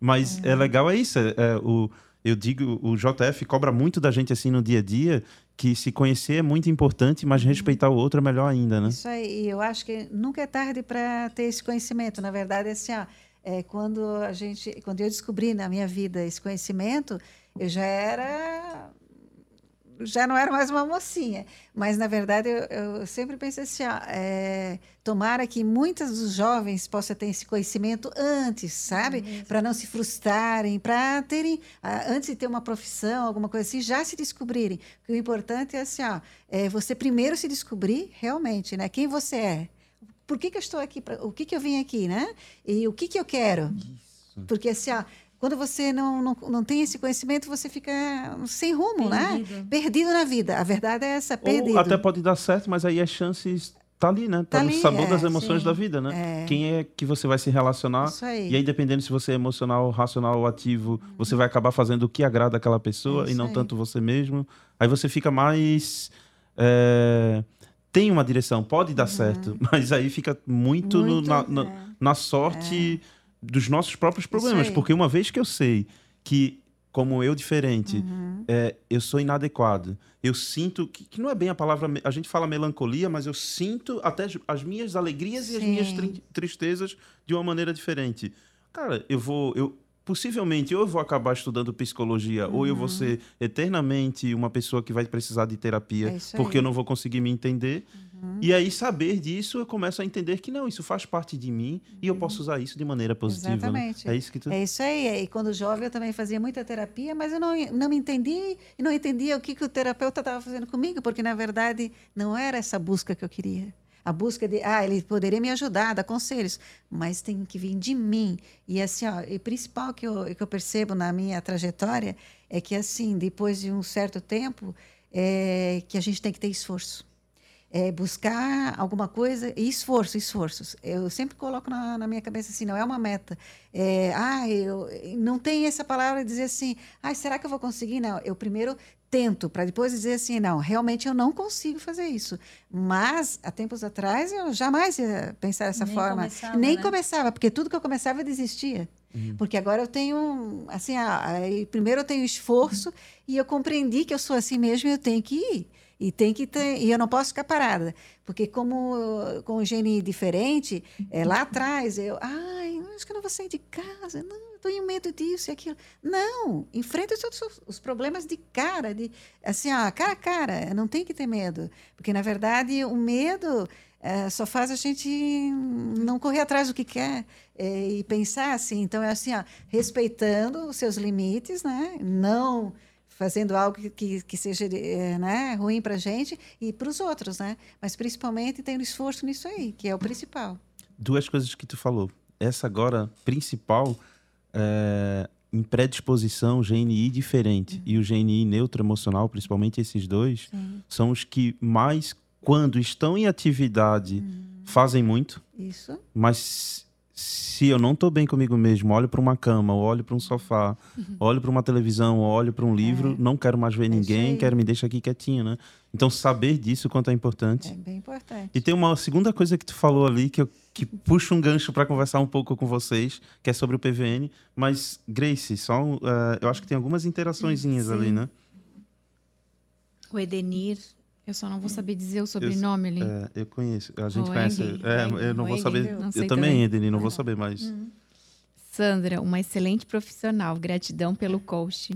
Mas é, é legal, é isso. É, é, o, eu digo, o JF cobra muito da gente assim no dia a dia que se conhecer é muito importante, mas uhum. respeitar o outro é melhor ainda, né? Isso aí, eu acho que nunca é tarde para ter esse conhecimento. Na verdade, assim, ó, é, quando a gente, quando eu descobri na minha vida esse conhecimento, eu já era já não era mais uma mocinha. Mas, na verdade, eu, eu sempre pensei assim: ó, é, tomara que muitos dos jovens possam ter esse conhecimento antes, sabe? Uhum. Para não se frustrarem, para terem, antes de ter uma profissão, alguma coisa assim, já se descobrirem. o importante é assim: ó, é você primeiro se descobrir realmente, né? Quem você é. Por que, que eu estou aqui? Pra, o que, que eu vim aqui, né? E o que, que eu quero? Isso. Porque assim, ó, quando você não, não, não tem esse conhecimento, você fica sem rumo, né? perdido. né? Perdido na vida. A verdade é essa, perdido. Ou até pode dar certo, mas aí as chances tá ali, né? Tá, tá no ali, sabor é, das emoções sim. da vida, né? É. Quem é que você vai se relacionar? Isso aí. E aí, dependendo se você é emocional, racional ou ativo, você vai acabar fazendo o que agrada aquela pessoa é e não aí. tanto você mesmo. Aí você fica mais. É... Tem uma direção, pode dar uhum. certo, mas aí fica muito, muito no, na, na, é. na, sorte é dos nossos próprios problemas. Porque uma vez que eu sei que, como eu diferente, uhum. é, eu sou inadequado, eu sinto que, que, não é bem a palavra. A gente fala melancolia, mas eu sinto até as minhas alegrias Sim. e as minhas tri tristezas de uma maneira diferente. Cara, eu vou. Eu, possivelmente ou eu vou acabar estudando psicologia uhum. ou eu vou uhum. ser eternamente uma pessoa que vai precisar de terapia é porque eu não vou conseguir me entender. Uhum. E aí saber disso eu começo a entender que não, isso faz parte de mim uhum. e eu posso usar isso de maneira positiva. Né? Exatamente. Né? É isso que tu... É isso aí. E quando jovem eu também fazia muita terapia, mas eu não, não me entendi e não entendia o que, que o terapeuta estava fazendo comigo, porque na verdade não era essa busca que eu queria a busca de, ah, ele poderia me ajudar, dar conselhos, mas tem que vir de mim. E assim, ó, o principal que eu, que eu percebo na minha trajetória é que, assim, depois de um certo tempo, é que a gente tem que ter esforço. É buscar alguma coisa e esforço, esforços. Eu sempre coloco na, na minha cabeça assim, não é uma meta. É, ah, eu não tem essa palavra de dizer assim, ah, será que eu vou conseguir? Não, eu primeiro tento, para depois dizer assim, não, realmente eu não consigo fazer isso. Mas, há tempos atrás, eu jamais ia pensar dessa Nem forma. Começava, Nem né? começava, porque tudo que eu começava eu desistia. Uhum. Porque agora eu tenho, assim, a, a, primeiro eu tenho esforço uhum. e eu compreendi que eu sou assim mesmo e eu tenho que ir. E tem que ter, e eu não posso ficar parada, porque como com o gene diferente, é, lá atrás eu, ai, acho que eu não vou sair de casa, não, tenho medo disso e aquilo. Não, enfrenta os, os problemas de cara, de assim, ó, cara a cara, não tem que ter medo, porque na verdade o medo é, só faz a gente não correr atrás do que quer é, e pensar assim. Então é assim, ó, respeitando os seus limites, né? Não fazendo algo que, que seja é, né, ruim para a gente e para os outros, né? Mas principalmente tendo esforço nisso aí, que é o principal. Duas coisas que tu falou. Essa agora, principal, é, em predisposição, GNI diferente. Uhum. E o GNI neutro emocional, principalmente esses dois, Sim. são os que mais quando estão em atividade, hum. fazem muito. Isso. Mas se eu não estou bem comigo mesmo, olho para uma cama, olho para um sofá, uhum. olho para uma televisão, olho para um livro, é. não quero mais ver é ninguém, quero me deixar aqui quietinho, né? Então saber disso quanto é importante. É bem importante. E tem uma segunda coisa que tu falou ali que eu que puxa um gancho para conversar um pouco com vocês, que é sobre o PVN. Mas Grace, só uh, eu acho que tem algumas interaçõezinhas ali, né? O Edenir eu só não vou saber dizer o sobrenome ali. É, eu conheço. A gente o conhece. É, eu não vou saber. Não eu também, Edeni, não vou saber mais. Uhum. Sandra, uma excelente profissional. Gratidão pelo coach.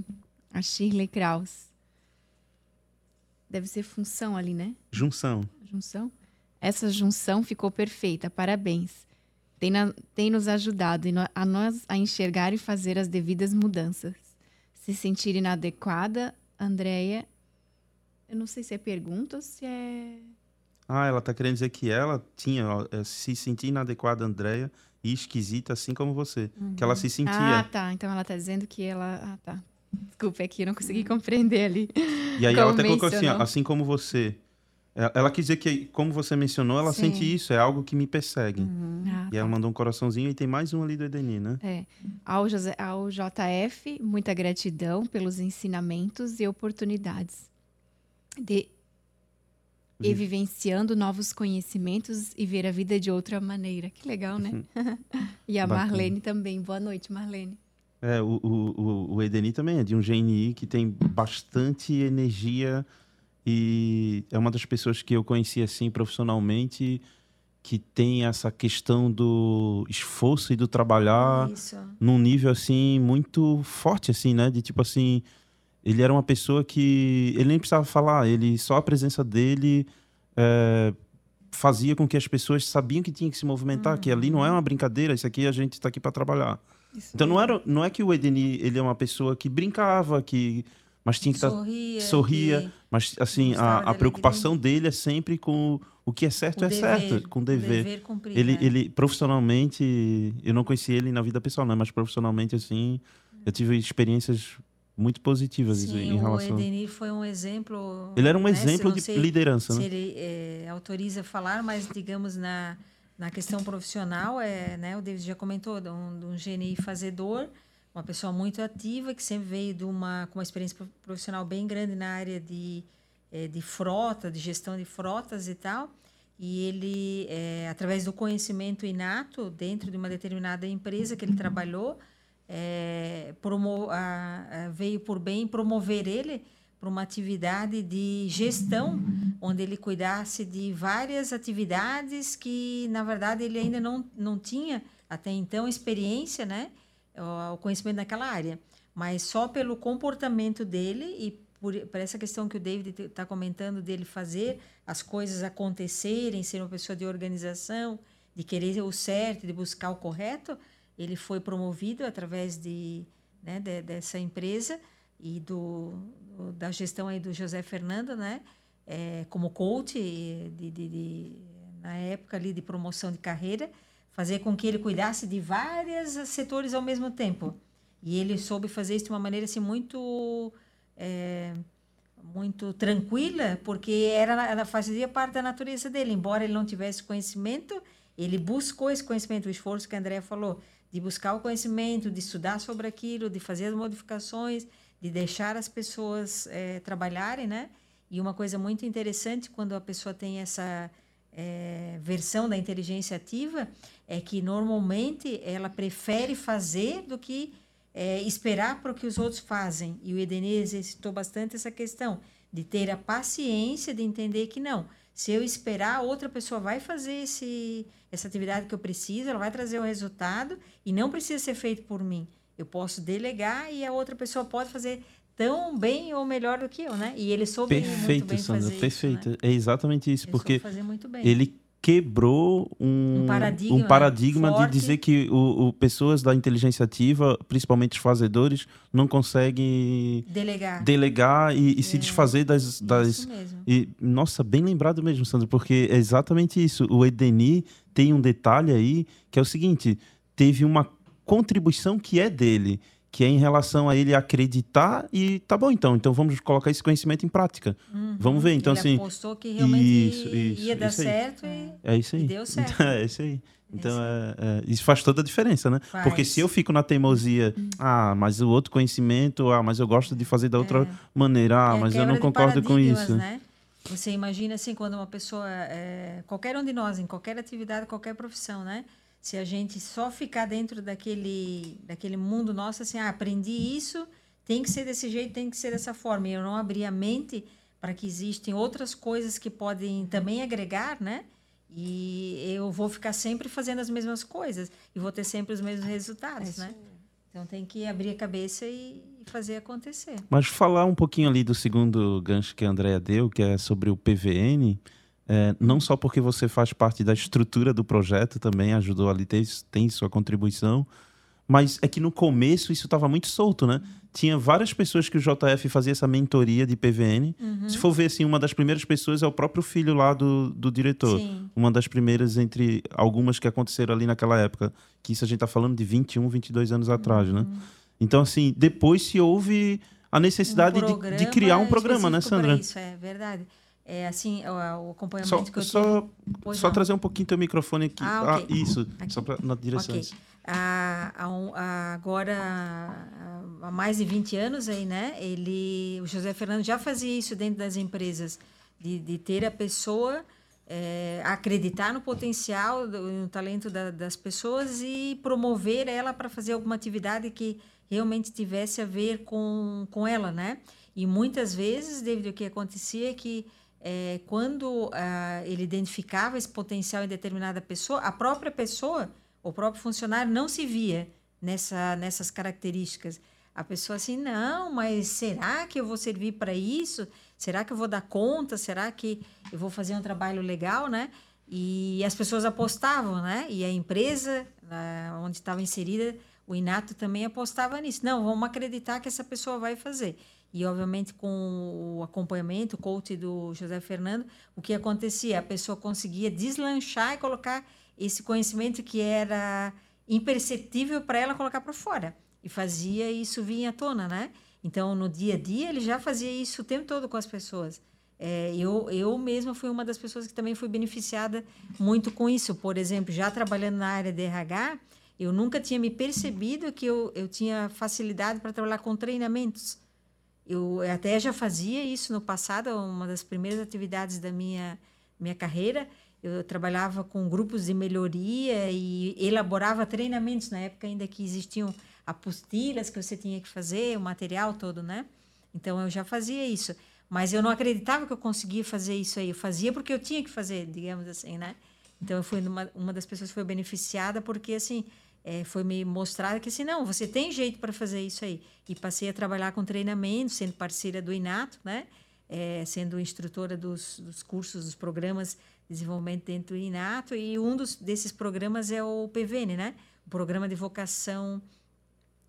A Shirley Kraus. Deve ser função ali, né? Junção. Junção? Essa junção ficou perfeita. Parabéns. Tem, na, tem nos ajudado a nós a enxergar e fazer as devidas mudanças. Se sentir inadequada, Andréia eu não sei se é pergunta ou se é. Ah, ela está querendo dizer que ela tinha ó, é, se sentia inadequada, Andréia, e esquisita, assim como você. Uhum. Que ela se sentia. Ah, tá. Então ela está dizendo que ela. Ah, tá. Desculpa, é que eu não consegui compreender ali. E aí ela até colocou assim, ó, assim como você. É, ela quis dizer que, como você mencionou, ela Sim. sente isso, é algo que me persegue. Uhum. Ah, e ela tá. mandou um coraçãozinho e tem mais um ali do Edeni, né? É. Ao, José, ao JF, muita gratidão pelos ensinamentos e oportunidades de e vivenciando novos conhecimentos e ver a vida de outra maneira. Que legal, né? Uhum. e a Bacana. Marlene também. Boa noite, Marlene. É, o, o, o Edeni também é de um GNI que tem bastante energia e é uma das pessoas que eu conheci assim profissionalmente que tem essa questão do esforço e do trabalhar Isso. num nível assim muito forte assim, né? De tipo assim, ele era uma pessoa que ele nem precisava falar, ele só a presença dele é, fazia com que as pessoas sabiam que tinha que se movimentar, uhum. que ali não é uma brincadeira, isso aqui a gente está aqui para trabalhar. Isso então não era, não é que o Edeni ele é uma pessoa que brincava, que mas tinha que estar tá sorria, sorria mas assim a, a preocupação dele é sempre com o que é certo o é dever, certo, com o dever. dever cumprir, ele, né? ele profissionalmente, eu não conheci ele na vida pessoal, né, mas profissionalmente assim, eu tive experiências muito positivas Sim, em relação. O Edenir foi um exemplo. Ele era um né? exemplo de liderança, se né? ele é, autoriza falar, mas digamos na, na questão profissional, é, né? O David já comentou de um, de um GNI fazedor, uma pessoa muito ativa que sempre veio de uma com uma experiência profissional bem grande na área de é, de frota, de gestão de frotas e tal. E ele, é, através do conhecimento inato dentro de uma determinada empresa que ele trabalhou, é, promo, a, a, veio por bem promover ele para uma atividade de gestão, onde ele cuidasse de várias atividades que, na verdade, ele ainda não, não tinha até então experiência, né? O, conhecimento naquela área. Mas só pelo comportamento dele e por, por essa questão que o David está comentando dele fazer as coisas acontecerem, ser uma pessoa de organização, de querer o certo, de buscar o correto, ele foi promovido através de, né, de, dessa empresa e do, da gestão aí do José Fernando, né, é, como coach de, de, de, na época ali de promoção de carreira, fazer com que ele cuidasse de vários setores ao mesmo tempo. E ele soube fazer isso de uma maneira assim muito é, muito tranquila, porque era fazia parte da natureza dele, embora ele não tivesse conhecimento, ele buscou esse conhecimento, o esforço que a Andrea falou, de buscar o conhecimento, de estudar sobre aquilo, de fazer as modificações, de deixar as pessoas é, trabalharem, né? E uma coisa muito interessante quando a pessoa tem essa é, versão da inteligência ativa é que normalmente ela prefere fazer do que é, esperar para o que os outros fazem. E o Edenir exercitou bastante essa questão de ter a paciência de entender que não, se eu esperar, outra pessoa vai fazer esse, essa atividade que eu preciso, ela vai trazer o resultado e não precisa ser feito por mim. Eu posso delegar e a outra pessoa pode fazer tão bem ou melhor do que eu, né? E ele soube perfeito, muito bem Sandra, fazer perfeito. Isso, né? É exatamente isso, ele porque ele quebrou um, um paradigma, um paradigma de dizer que o, o, pessoas da inteligência ativa, principalmente os fazedores, não conseguem delegar, delegar e, e é. se desfazer das, das e nossa, bem lembrado mesmo, Sandro, porque é exatamente isso. O Edeni tem um detalhe aí que é o seguinte: teve uma contribuição que é dele que é em relação a ele acreditar e tá bom então, então vamos colocar esse conhecimento em prática. Uhum. Vamos ver, então ele assim. apostou que realmente isso, isso, ia dar isso certo e, é isso aí. Deu certo. Então, é isso aí. Então, é, é, isso faz toda a diferença, né? Faz. Porque se eu fico na teimosia, hum. ah, mas o outro conhecimento, ah, mas eu gosto de fazer da outra é. maneira, ah, é mas eu não concordo com isso. Né? Você imagina assim, quando uma pessoa, é, qualquer um de nós, em qualquer atividade, qualquer profissão, né? Se a gente só ficar dentro daquele, daquele mundo nosso, assim, ah, aprendi isso, tem que ser desse jeito, tem que ser dessa forma. E eu não abrir a mente para que existem outras coisas que podem também agregar, né? E eu vou ficar sempre fazendo as mesmas coisas e vou ter sempre os mesmos resultados, é né? Então tem que abrir a cabeça e fazer acontecer. Mas falar um pouquinho ali do segundo gancho que a Andrea deu, que é sobre o PVN, é, não só porque você faz parte da estrutura do projeto, também ajudou ali, tem, tem sua contribuição, mas é que no começo isso estava muito solto, né? Tinha várias pessoas que o JF fazia essa mentoria de PVN. Uhum. Se for ver, assim, uma das primeiras pessoas é o próprio filho lá do, do diretor. Sim. Uma das primeiras entre algumas que aconteceram ali naquela época. Que isso a gente está falando de 21, 22 anos atrás, né? Uhum. Então, assim, depois se houve a necessidade um de, de, criar um programa, né, Sandra? Isso, é verdade. É assim, o, acompanhamento só, que eu só. Só trazer um pouquinho teu microfone aqui. Ah, okay. ah isso, aqui. só pra, na direção. Okay. Ah, agora, há mais de 20 anos aí, né? Ele, o José Fernando já fazia isso dentro das empresas, de, de ter a pessoa... É, acreditar no potencial, no talento da, das pessoas e promover ela para fazer alguma atividade que realmente tivesse a ver com, com ela, né? E muitas vezes, David, o que acontecia é que é, quando ah, ele identificava esse potencial em determinada pessoa, a própria pessoa, o próprio funcionário não se via nessa, nessas características. A pessoa assim, não, mas será que eu vou servir para isso? Será que eu vou dar conta? Será que eu vou fazer um trabalho legal, né? E as pessoas apostavam, né? E a empresa ah, onde estava inserida, o Inato também apostava nisso. Não, vamos acreditar que essa pessoa vai fazer. E, obviamente, com o acompanhamento, o coach do José Fernando, o que acontecia? A pessoa conseguia deslanchar e colocar esse conhecimento que era imperceptível para ela colocar para fora. E fazia isso vir à tona, né? Então, no dia a dia, ele já fazia isso o tempo todo com as pessoas. É, eu, eu mesma fui uma das pessoas que também fui beneficiada muito com isso. Por exemplo, já trabalhando na área de RH, eu nunca tinha me percebido que eu, eu tinha facilidade para trabalhar com treinamentos. Eu até já fazia isso no passado, uma das primeiras atividades da minha, minha carreira. Eu trabalhava com grupos de melhoria e elaborava treinamentos na época ainda que existiam apostilas que você tinha que fazer, o material todo, né? Então eu já fazia isso, mas eu não acreditava que eu conseguia fazer isso aí. Eu fazia porque eu tinha que fazer, digamos assim, né? Então eu fui uma, uma das pessoas que foi beneficiada porque assim é, foi me mostrado que assim, não, você tem jeito para fazer isso aí. E passei a trabalhar com treinamento, sendo parceira do Inato, né? É, sendo instrutora dos, dos cursos, dos programas de desenvolvimento dentro do Inato. E um dos, desses programas é o PVN, né? O Programa de Vocação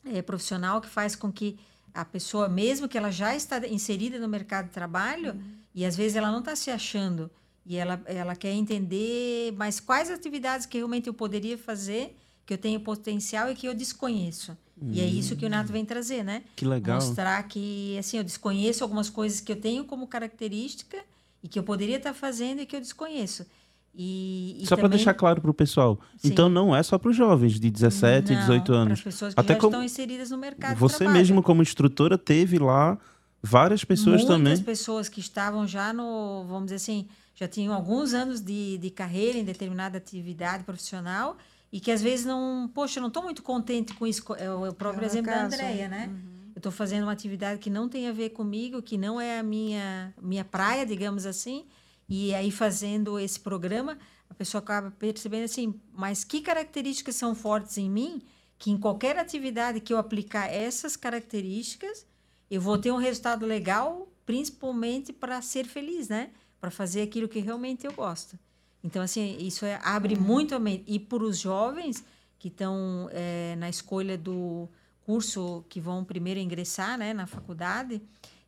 é, Profissional, que faz com que a pessoa, mesmo que ela já está inserida no mercado de trabalho, uhum. e às vezes ela não está se achando, e ela, ela quer entender, mas quais atividades que realmente eu poderia fazer que eu tenho potencial e que eu desconheço. Hum. E é isso que o Nato vem trazer, né? Que legal. Mostrar que, assim, eu desconheço algumas coisas que eu tenho como característica e que eu poderia estar fazendo e que eu desconheço. E, e só para deixar claro para o pessoal, Sim. então não é só para os jovens de 17 e 18 anos. Pessoas que Até já como... estão inseridas no mercado Você mesmo, como instrutora, teve lá várias pessoas Muitas também. Muitas pessoas que estavam já no, vamos dizer assim, já tinham alguns anos de, de carreira em determinada atividade profissional e que às vezes não, poxa, eu não estou muito contente com isso. É o próprio é exemplo caso, da Andrea, né? Uhum. Eu estou fazendo uma atividade que não tem a ver comigo, que não é a minha, minha praia, digamos assim, e aí fazendo esse programa, a pessoa acaba percebendo assim, mas que características são fortes em mim, que em qualquer atividade que eu aplicar essas características, eu vou ter um resultado legal, principalmente para ser feliz, né? Para fazer aquilo que realmente eu gosto. Então, assim, isso é, abre uhum. muito a mente. E para os jovens que estão é, na escolha do curso que vão primeiro ingressar né, na faculdade,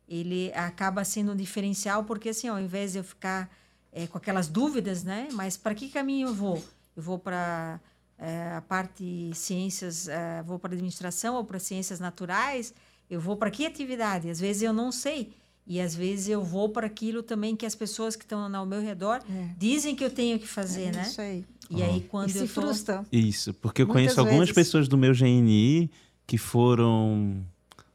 ele acaba sendo um diferencial, porque assim, ao invés de eu ficar é, com aquelas dúvidas, né? Mas para que caminho eu vou? Eu vou para é, a parte ciências, vou para administração ou para ciências naturais, eu vou para que atividade? Às vezes eu não sei. E às vezes eu vou para aquilo também que as pessoas que estão ao meu redor é. dizem que eu tenho que fazer, é né? Isso aí. E aí quando e eu se tô... frustram. Isso, porque eu Muitas conheço vezes. algumas pessoas do meu GNI que foram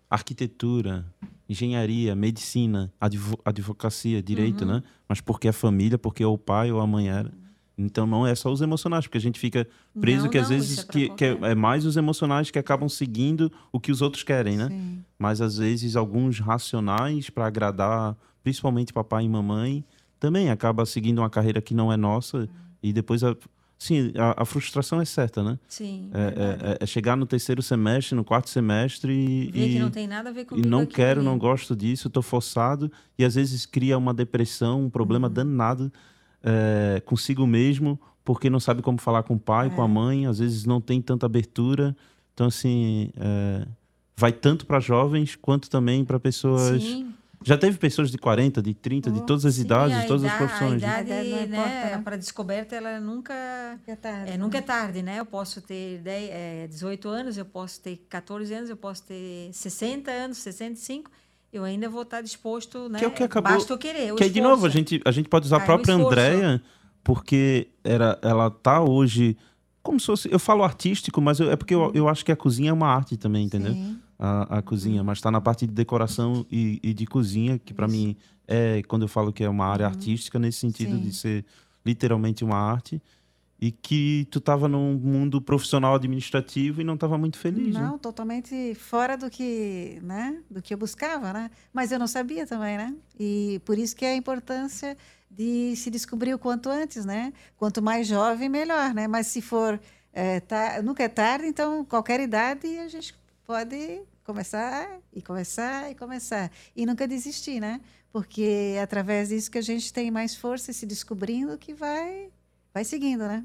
arquitetura, engenharia, medicina, advo advocacia, direito, uhum. né? Mas porque é família, porque o pai ou a mãe era. Então não é só os emocionais, porque a gente fica preso não, que às vezes é que, que é, é, mais os emocionais que acabam seguindo o que os outros querem, né? Sim. Mas às vezes alguns racionais para agradar, principalmente papai e mamãe, também acaba seguindo uma carreira que não é nossa uhum. e depois a, sim, a, a, frustração é certa, né? Sim. É, é, é, chegar no terceiro semestre, no quarto semestre e. Ver que não tem nada a ver comigo. E não quero, não gosto disso, estou forçado. E às vezes cria uma depressão, um problema uhum. danado é, consigo mesmo, porque não sabe como falar com o pai, é. com a mãe, às vezes não tem tanta abertura. Então, assim, é, vai tanto para jovens quanto também para pessoas. Sim. Já teve pessoas de 40, de 30, oh, de todas as sim, idades, de todas idade, as profissões. A né? idade, né? né? para descoberta, ela nunca é tarde, é, nunca é tarde, né? Eu posso ter 10, é, 18 anos, eu posso ter 14 anos, eu posso ter 60 anos, 65 eu ainda vou estar disposto, né? Que é o que acabou, Basta eu querer. que é de novo, a gente, a gente pode usar a própria Andréia, porque era, ela tá hoje. Como se fosse. Eu falo artístico, mas eu, é porque eu, eu acho que a cozinha é uma arte também, entendeu? A, a cozinha, mas está na parte de decoração e, e de cozinha, que para mim é quando eu falo que é uma área uhum. artística, nesse sentido Sim. de ser literalmente uma arte e que tu estava num mundo profissional administrativo e não estava muito feliz. Não, né? totalmente fora do que, né, do que eu buscava, né? Mas eu não sabia também, né? E por isso que é a importância de se descobrir o quanto antes, né? Quanto mais jovem, melhor, né? Mas se for é, tá, nunca é tarde, então qualquer idade a gente pode começar e começar e começar e nunca desistir, né? Porque é através disso que a gente tem mais força se descobrindo que vai vai seguindo, né?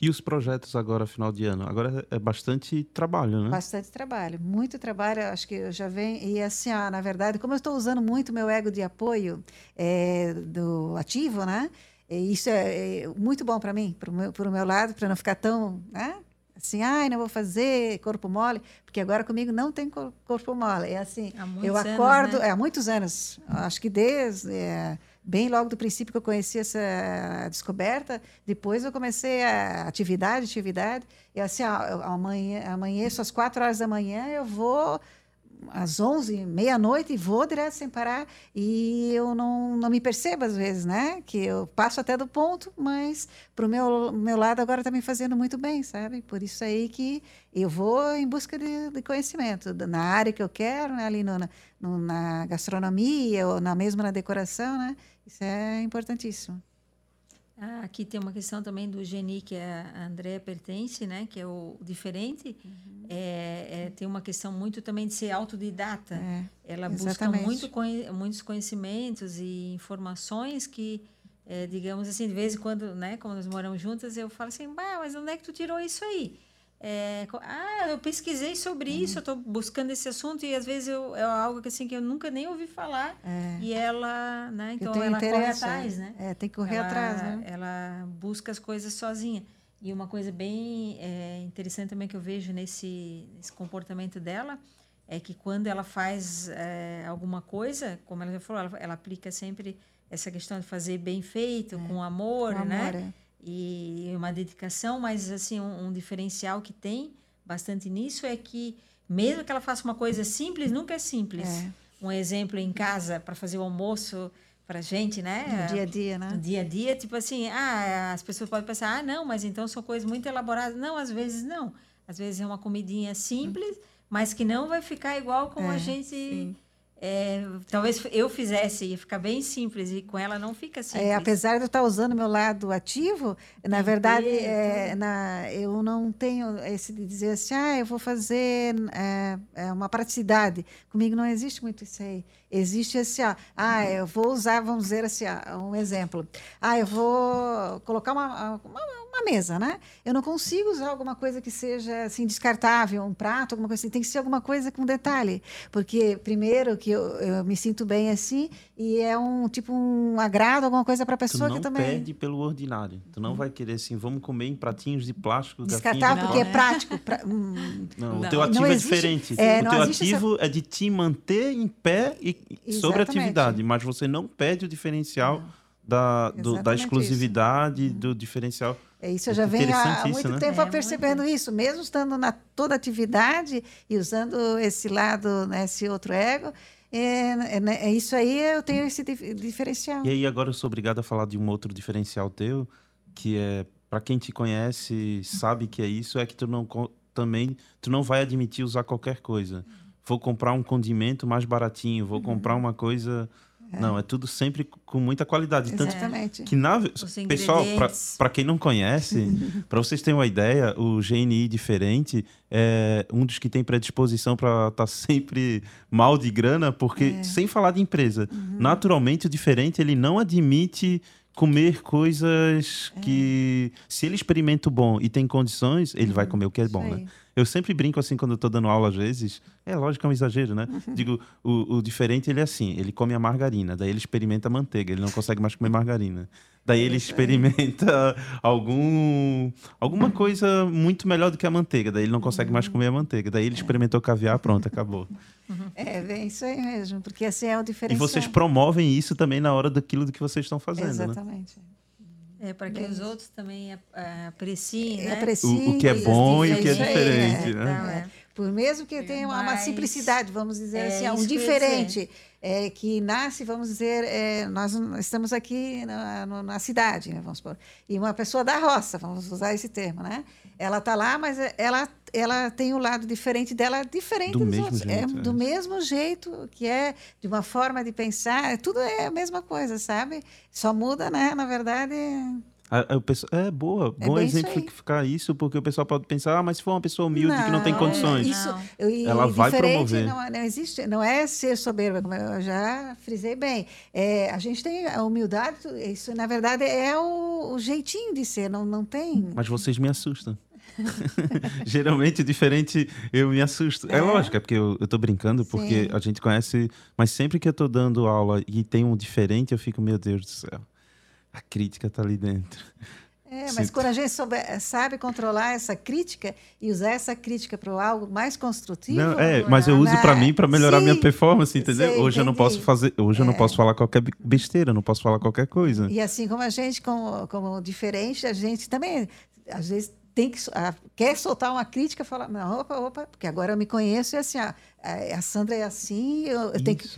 E os projetos agora, final de ano? Agora é bastante trabalho, né? Bastante trabalho, muito trabalho. Acho que eu já venho. E assim, ó, na verdade, como eu estou usando muito meu ego de apoio é, do ativo, né? E isso é, é muito bom para mim, para o meu, meu lado, para não ficar tão. Né? Assim, ai, não vou fazer corpo mole, porque agora comigo não tem corpo mole. É assim, eu acordo, anos, né? é, há muitos anos, acho que desde. É, bem logo do princípio que eu conheci essa descoberta. Depois eu comecei a atividade, atividade. E assim, amanhã, amanheço às quatro horas da manhã, eu vou às 11, meia-noite, vou direto sem parar. E eu não, não me percebo às vezes, né? Que eu passo até do ponto, mas para o meu, meu lado agora está me fazendo muito bem, sabe? Por isso aí que eu vou em busca de, de conhecimento na área que eu quero, né? ali no, no, na gastronomia ou na mesma na decoração, né? Isso é importantíssimo. Ah, aqui tem uma questão também do Geni, que a Andréa pertence, né? que é o diferente. Uhum. É, é, tem uma questão muito também de ser autodidata. É, Ela exatamente. busca muito, muitos conhecimentos e informações que, é, digamos assim, de vez em quando, né, como nós moramos juntas, eu falo assim, mas onde é que tu tirou isso aí? É, ah, eu pesquisei sobre uhum. isso, eu estou buscando esse assunto e às vezes eu, é algo que, assim, que eu nunca nem ouvi falar. É. E ela, né? Então ela corre atrás, né? É, tem que correr ela, atrás, né? Ela busca as coisas sozinha. E uma coisa bem é, interessante também que eu vejo nesse, nesse comportamento dela é que quando ela faz é, alguma coisa, como ela já falou, ela, ela, aplica sempre essa questão de fazer bem feito, é. com amor, com né? Amor, é e uma dedicação, mas assim um, um, diferencial que tem bastante nisso é que mesmo que ela faça uma coisa simples, nunca é simples. É. Um exemplo em casa para fazer o almoço para gente, né? No dia a dia, né? No dia a dia, tipo assim, ah, as pessoas podem pensar, ah, não, mas então são coisas muito elaboradas. Não, às vezes não. Às vezes é uma comidinha simples, mas que não vai ficar igual como é, a gente sim é, talvez eu fizesse, ia ficar bem simples, e com ela não fica simples. É, apesar de eu estar usando meu lado ativo, na verdade, é, na, eu não tenho esse de dizer assim, ah, eu vou fazer é, é uma praticidade. Comigo não existe muito isso aí. Existe assim, ó, ah, eu vou usar, vamos dizer assim, ó, um exemplo. Ah, eu vou colocar uma, uma, uma, mesa, né? Eu não consigo usar alguma coisa que seja assim descartável, um prato, alguma coisa assim. Tem que ser alguma coisa com detalhe, porque primeiro que eu, eu, me sinto bem assim e é um tipo um agrado, alguma coisa para a pessoa que também. Tu não pede pelo ordinário. Tu não vai querer assim, vamos comer em pratinhos de plástico. Descartar porque é né? prático. Pra... Hum, não, não, o teu ativo é diferente. É, o teu ativo essa... é de te manter em pé e Exatamente. sobre atividade, mas você não pede o diferencial da, do, da exclusividade, isso. do diferencial. É isso, eu já venho há muito né? tempo é, percebendo muito. isso, mesmo estando na toda atividade e usando esse lado, né, esse outro ego. É, é, né, é, isso aí eu tenho esse diferencial. E aí agora eu sou obrigado a falar de um outro diferencial teu, que é para quem te conhece sabe que é isso, é que tu não também tu não vai admitir usar qualquer coisa. Vou comprar um condimento mais baratinho, vou uhum. comprar uma coisa é. Não, é tudo sempre com muita qualidade. Exatamente. Tanto que na pessoal, para quem não conhece, para vocês terem uma ideia, o GNI diferente é um dos que tem predisposição para estar tá sempre mal de grana, porque é. sem falar de empresa, uhum. naturalmente o diferente ele não admite comer coisas é. que se ele experimenta o bom e tem condições, ele uhum. vai comer o que é bom, né? Eu sempre brinco assim quando eu tô dando aula às vezes. É lógico que é um exagero, né? Uhum. Digo, o, o, diferente ele é assim, ele come a margarina, daí ele experimenta a manteiga, ele não consegue mais comer margarina. Daí ele experimenta algum alguma coisa muito melhor do que a manteiga, daí ele não consegue mais uhum. comer a manteiga. Daí ele experimentou caviar, pronto, acabou. É, bem isso aí mesmo, porque assim é o diferencial. E vocês promovem isso também na hora daquilo do que vocês estão fazendo, né? Exatamente. É, para que os outros também apreciem, né? Apreciem, o, o, que é bom e o que é diferente, é, né? Então, é. Por mesmo que tenha uma, uma, simplicidade, vamos dizer é, assim, um diferente, é, que nasce, vamos dizer, é, nós estamos aqui na, na cidade, né, vamos supor, e uma pessoa da roça, vamos usar esse termo, né? Ela está lá, mas ela, ela tem o um lado diferente dela, diferente do dos outros. Jeito, é, do mesmo jeito, que é de uma forma de pensar, tudo é a mesma coisa, sabe? Só muda, né? Na verdade, a, a, pessoa, é boa, é bom exemplificar isso, isso, porque o pessoal pode pensar, ah, mas se for uma pessoa humilde não, que não tem condições, isso, ela vai promover. Não, não, existe, não é ser soberba, como eu já frisei bem. É, a gente tem a humildade, isso na verdade é o, o jeitinho de ser, não, não tem. Mas vocês me assustam. Geralmente, diferente, eu me assusto. É, é lógico, é porque eu, eu tô brincando, porque Sim. a gente conhece, mas sempre que eu tô dando aula e tem um diferente, eu fico, meu Deus do céu a crítica está ali dentro. É, mas quando a gente souber, sabe controlar essa crítica e usar essa crítica para algo mais construtivo. Não, é, mas eu uso para mim para melhorar Sim, minha performance, entendeu? Sei, hoje eu não posso fazer, hoje é. eu não é. posso falar qualquer besteira, não posso falar qualquer coisa. E assim como a gente, como, como diferente, a gente também às vezes tem que a, quer soltar uma crítica, fala, não, opa, opa, porque agora eu me conheço e assim, a, a Sandra é assim, eu, eu tenho que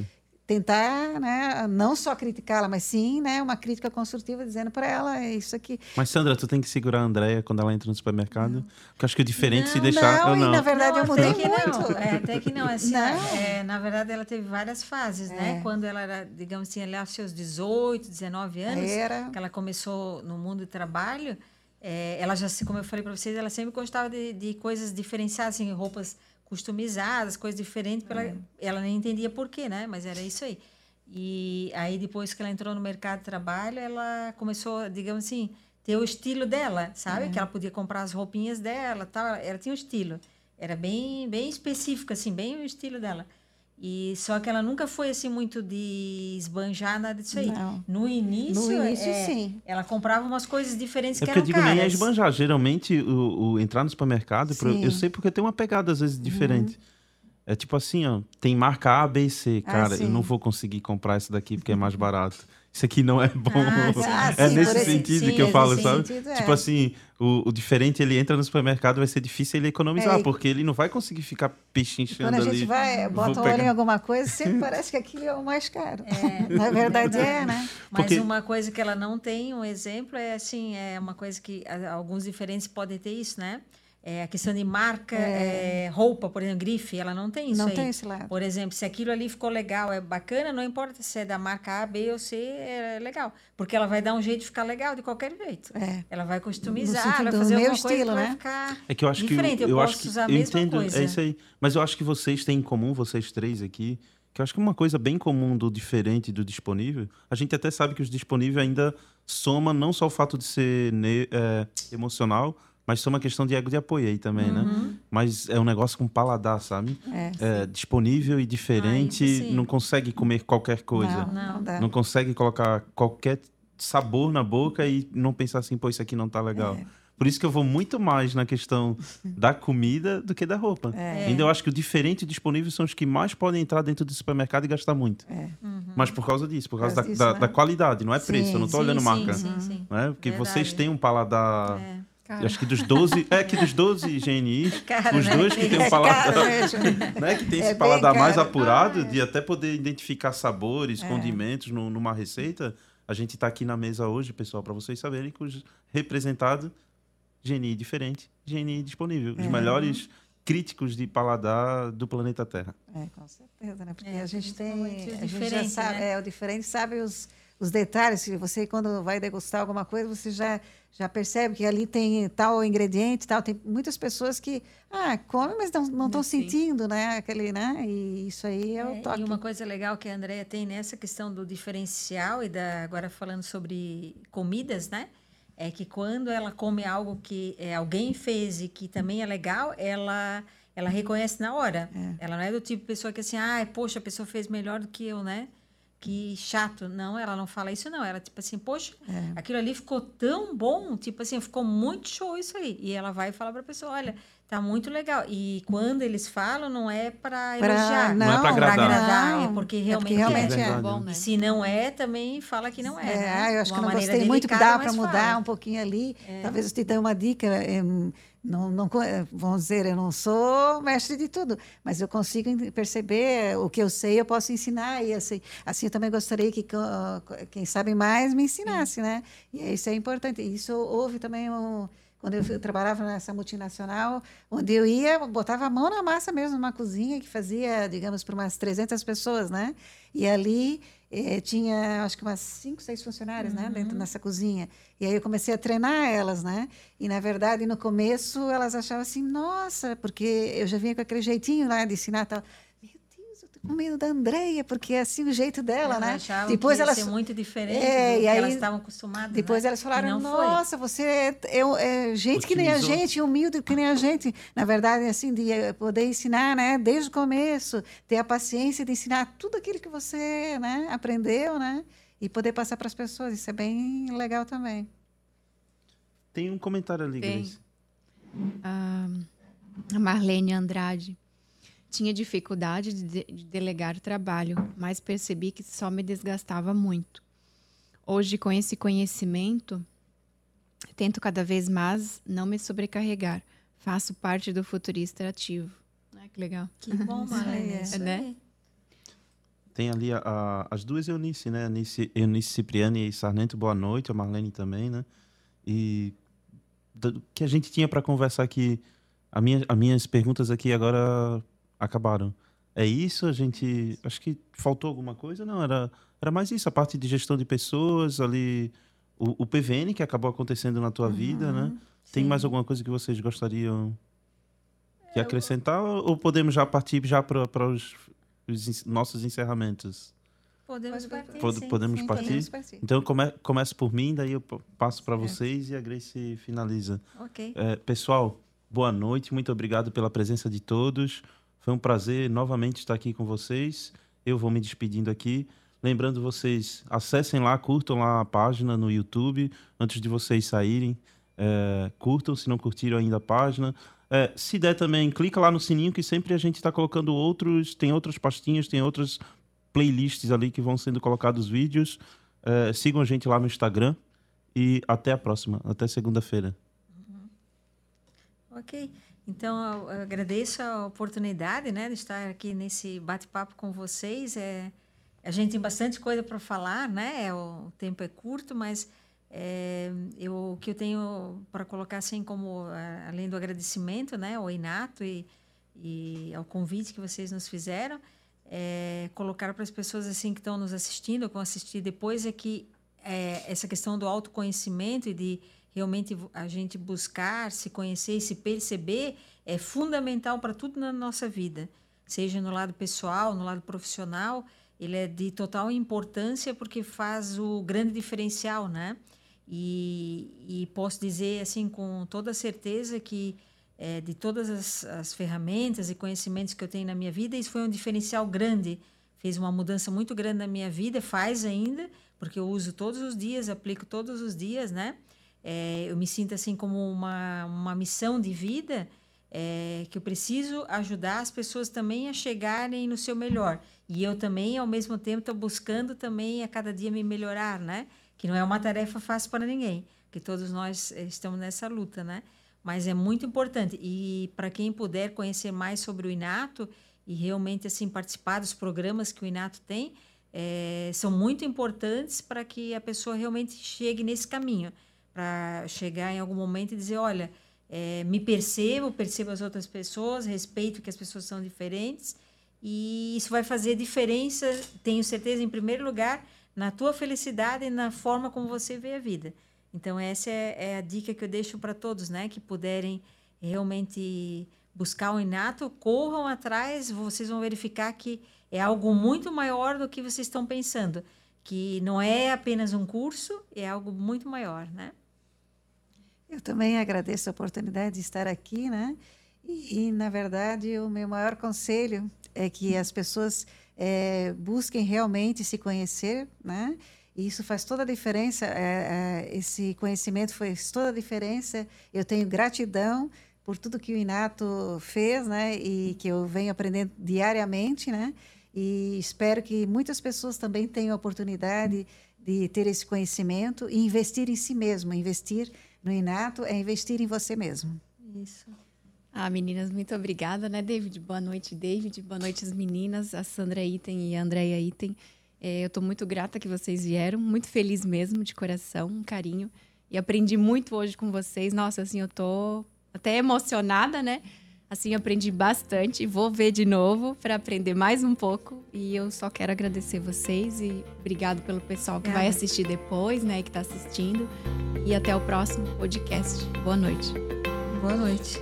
tentar, né, não só criticá-la, mas sim, né, uma crítica construtiva dizendo para ela é isso aqui. Mas Sandra, tu tem que segurar a Andrea quando ela entra no supermercado, não. porque acho que é diferente não, se deixar não, ou não. E, na verdade não, eu mudei até muito. Não. É, até que não, assim, é, na verdade ela teve várias fases, né? é. né? Quando ela era, digamos assim, ela aos seus 18, 19 anos, era. que ela começou no mundo do trabalho, é, ela já, como eu falei para vocês, ela sempre gostava de, de coisas diferenciadas, assim, roupas customizadas, coisas diferentes, é. ela, nem entendia por quê, né? Mas era isso aí. E aí, depois que ela entrou no mercado de trabalho, ela começou, digamos assim, ter o estilo dela, sabe? Que ela podia comprar as roupinhas dela, tal. Ela tinha um estilo. Era bem, bem específico, assim, bem o estilo dela. E só que ela nunca foi assim muito de esbanjar nada disso aí. Não. No início, no início é, sim. Ela comprava umas coisas diferentes é que eram eu digo caras. nem é esbanjar. Geralmente, o, o entrar no supermercado, eu sei porque tem uma pegada às vezes diferente. Uhum. É tipo assim, ó, tem marca A, B e C. Ah, Cara, ah, eu não vou conseguir comprar essa daqui porque é mais barato. Isso aqui não é bom. Ah, é nesse sentido esse, que eu falo, sabe? Sentido, é. Tipo assim, o, o, diferente, ele entra no supermercado, vai ser difícil ele economizar, é, porque ele não vai conseguir ficar pechinchando ali. Quando a gente vai, bota o olho em alguma coisa, sempre parece que aquilo é o mais caro. É, Na verdade é, né? Mas porque... uma coisa que ela não tem, um exemplo, é assim, é uma coisa que alguns diferentes podem ter isso, né? É, a questão de marca, é. É, roupa, por exemplo, grife, ela não tem isso não aí. tem esse lado. Por exemplo, se aquilo ali ficou legal, é bacana, não importa se é da marca A, B ou C, é legal. Porque ela vai dar um jeito de ficar legal de qualquer jeito. É. Ela vai customizar, vai fazer alguma estilo, coisa né? vai ficar é que eu acho diferente. Que, eu, eu posso acho que, usar a mesma entendo, coisa. É isso aí. Mas eu acho que vocês têm em comum, vocês três aqui, que eu acho que uma coisa bem comum do diferente do disponível, a gente até sabe que os disponíveis ainda soma não só o fato de ser é, emocional, mas isso é uma questão de ego de apoio aí também, né? uhum. né? Mas é um negócio com paladar, sabe? É, é disponível e diferente, ah, não consegue comer qualquer coisa. Não, não, não consegue colocar qualquer sabor na boca e não pensar assim, pô, isso aqui não tá legal. É. Por isso que eu vou muito mais na questão da comida do que da roupa. É. Ainda eu acho que o diferente e disponível são os que mais podem entrar dentro do supermercado e gastar muito. É. Uhum. Mas por causa disso, por causa da, disso, da, né? da, qualidade, não é preço. Sim, eu não estou olhando marca. Sim, sim, Né? Porque Verdade. vocês têm um paladar. É. Acho que dos 12, é que dos 12 GNIs, cara, os né? dois que têm um paladar, né, que tem esse é paladar mais apurado, ah, de até poder identificar sabores, é. condimentos no, numa receita, a gente está aqui na mesa hoje, pessoal, para vocês saberem que os representados GNI diferente, GNI disponível. Os é. melhores críticos de paladar do planeta Terra. É, com certeza, né? Porque é, a gente tem. A gente já sabe, né? é, o diferente sabe os, os detalhes. Você, quando vai degustar alguma coisa, você já, já percebe que ali tem tal ingrediente tal. Tem muitas pessoas que ah, comem, mas não estão sentindo, né? Aquele, né? E isso aí é, é, o toque. E uma coisa legal que a Andrea tem nessa questão do diferencial e da, agora falando sobre comidas, né? é que quando ela come algo que é, alguém fez e que também é legal, ela ela reconhece na hora. É. Ela não é do tipo de pessoa que assim, ah, poxa, a pessoa fez melhor do que eu, né? Que chato. Não, ela não fala isso, não. Ela, tipo assim, poxa, é. aquilo ali ficou tão bom, tipo assim, ficou muito show isso aí. E ela vai falar para a pessoa, olha, Tá muito legal. E quando eles falam, não é para elogiar. Não, não é para agradar. agradar. Não, é porque realmente, é, porque realmente é. é. bom. Né? E se não é, também fala que não é. É, né? eu acho Uma que não gostei muito, que dá para mudar fala. um pouquinho ali. É. Talvez eu te dê uma dica. É, não, não, vamos dizer, eu não sou mestre de tudo, mas eu consigo perceber o que eu sei, eu posso ensinar. E assim, assim eu também gostaria que quem sabe mais me ensinasse, né? E isso é importante. Isso houve também um quando eu trabalhava nessa multinacional, onde eu ia, botava a mão na massa mesmo, numa cozinha que fazia, digamos, para umas 300 pessoas, né? E ali eh, tinha, acho que umas cinco, seis funcionários, uhum. né? Dentro dessa cozinha. E aí eu comecei a treinar elas, né? E, na verdade, no começo, elas achavam assim, nossa, porque eu já vinha com aquele jeitinho lá de ensinar tal com medo da Andreia, porque é assim o jeito dela, elas né? Depois que elas ser muito diferente é, do que aí, elas estavam acostumadas. Depois né? elas falaram: "Nossa, foi. você é, é, é gente que nem a gente, humilde que nem a gente". Na verdade, assim, de eh, poder ensinar, né, desde o começo, ter a paciência de ensinar tudo aquilo que você, né, aprendeu, né, e poder passar para as pessoas. Isso é bem legal também. Tem um comentário ali, Grace. Ah, a Marlene Andrade. Tinha dificuldade de, de delegar o trabalho, mas percebi que só me desgastava muito. Hoje, com esse conhecimento, tento cada vez mais não me sobrecarregar. Faço parte do futurista ativo. Ah, que legal. Que bom, Marlene. É, né? Tem ali a, a, as duas Eunice, né? Eunice, Eunice Cipriani e Sarnento, boa noite. A Marlene também, né? E do, que a gente tinha para conversar aqui. A minha, as minhas perguntas aqui agora acabaram. É isso? A gente. Acho que faltou alguma coisa? Não, era, era mais isso, a parte de gestão de pessoas, ali. O, o PVN que acabou acontecendo na tua uhum, vida, né? Tem mais alguma coisa que vocês gostariam de acrescentar? Ou podemos já partir já para os, os nossos encerramentos? Podemos partir. Pod, podemos, sim, partir? podemos partir? Então come, começo por mim, daí eu passo para vocês e a Grace finaliza. Ok. É, pessoal, boa noite, muito obrigado pela presença de todos. Foi um prazer novamente estar aqui com vocês. Eu vou me despedindo aqui. Lembrando vocês, acessem lá, curtam lá a página no YouTube antes de vocês saírem. É, curtam se não curtiram ainda a página. É, se der também, clica lá no sininho que sempre a gente está colocando outros, tem outras pastinhas, tem outras playlists ali que vão sendo colocados vídeos. É, sigam a gente lá no Instagram e até a próxima, até segunda-feira. Uhum. Ok. Então, eu agradeço a oportunidade né, de estar aqui nesse bate-papo com vocês. É, a gente tem bastante coisa para falar, né? É, o tempo é curto, mas é, eu, o que eu tenho para colocar assim como além do agradecimento, né, ao Inato e, e ao convite que vocês nos fizeram, é, colocar para as pessoas assim que estão nos assistindo, que vão assistir depois, é que é, essa questão do autoconhecimento e de realmente a gente buscar, se conhecer e se perceber é fundamental para tudo na nossa vida, seja no lado pessoal, no lado profissional, ele é de total importância porque faz o grande diferencial, né? E, e posso dizer assim com toda certeza que é, de todas as, as, ferramentas e conhecimentos que eu tenho na minha vida, isso foi um diferencial grande. Fez uma mudança muito grande na minha vida, faz ainda, porque eu uso todos os dias, aplico todos os dias, né? É, eu me sinto assim como uma, uma missão de vida é, que eu preciso ajudar as pessoas também a chegarem no seu melhor. E eu também, ao mesmo tempo, estou buscando também a cada dia me melhorar, né? Que não é uma tarefa fácil para ninguém, que todos nós eh, estamos nessa luta, né? Mas é muito importante. E para quem puder conhecer mais sobre o Inato e realmente assim participar dos programas que o Inato tem, é, são muito importantes para que a pessoa realmente chegue nesse caminho, para chegar em algum momento e dizer, olha, é, me percebo, percebo as outras pessoas, respeito que as pessoas são diferentes e isso vai fazer diferença, tenho certeza, em primeiro lugar, na tua felicidade e na forma como você vê a vida. Então essa é, é a dica que eu deixo para todos, né, que puderem realmente buscar o inato, corram atrás, vocês vão verificar que é algo muito maior do que vocês estão pensando, que não é apenas um curso, é algo muito maior, né? Eu também agradeço a oportunidade de estar aqui, né? E, e na verdade, o meu maior conselho é que as pessoas é, busquem realmente se conhecer, né? E isso faz toda a diferença. É, é, esse conhecimento faz toda a diferença. Eu tenho gratidão por tudo que o Inato fez, né? E que eu venho aprendendo diariamente, né? E espero que muitas pessoas também tenham a oportunidade de ter esse conhecimento e investir em si mesmo, investir no Inato é investir em você mesmo. Isso. Ah, meninas, muito obrigada, né, David? Boa noite, David. Boa noite, as meninas, a Sandra Item e a Andrea Item. É, eu estou muito grata que vocês vieram, muito feliz mesmo, de coração, um carinho. E aprendi muito hoje com vocês. Nossa, assim, eu tô até emocionada, né? Assim, aprendi bastante. Vou ver de novo para aprender mais um pouco. E eu só quero agradecer vocês e obrigado pelo pessoal que vai assistir depois, né? Que está assistindo. E até o próximo podcast. Boa noite. Boa noite.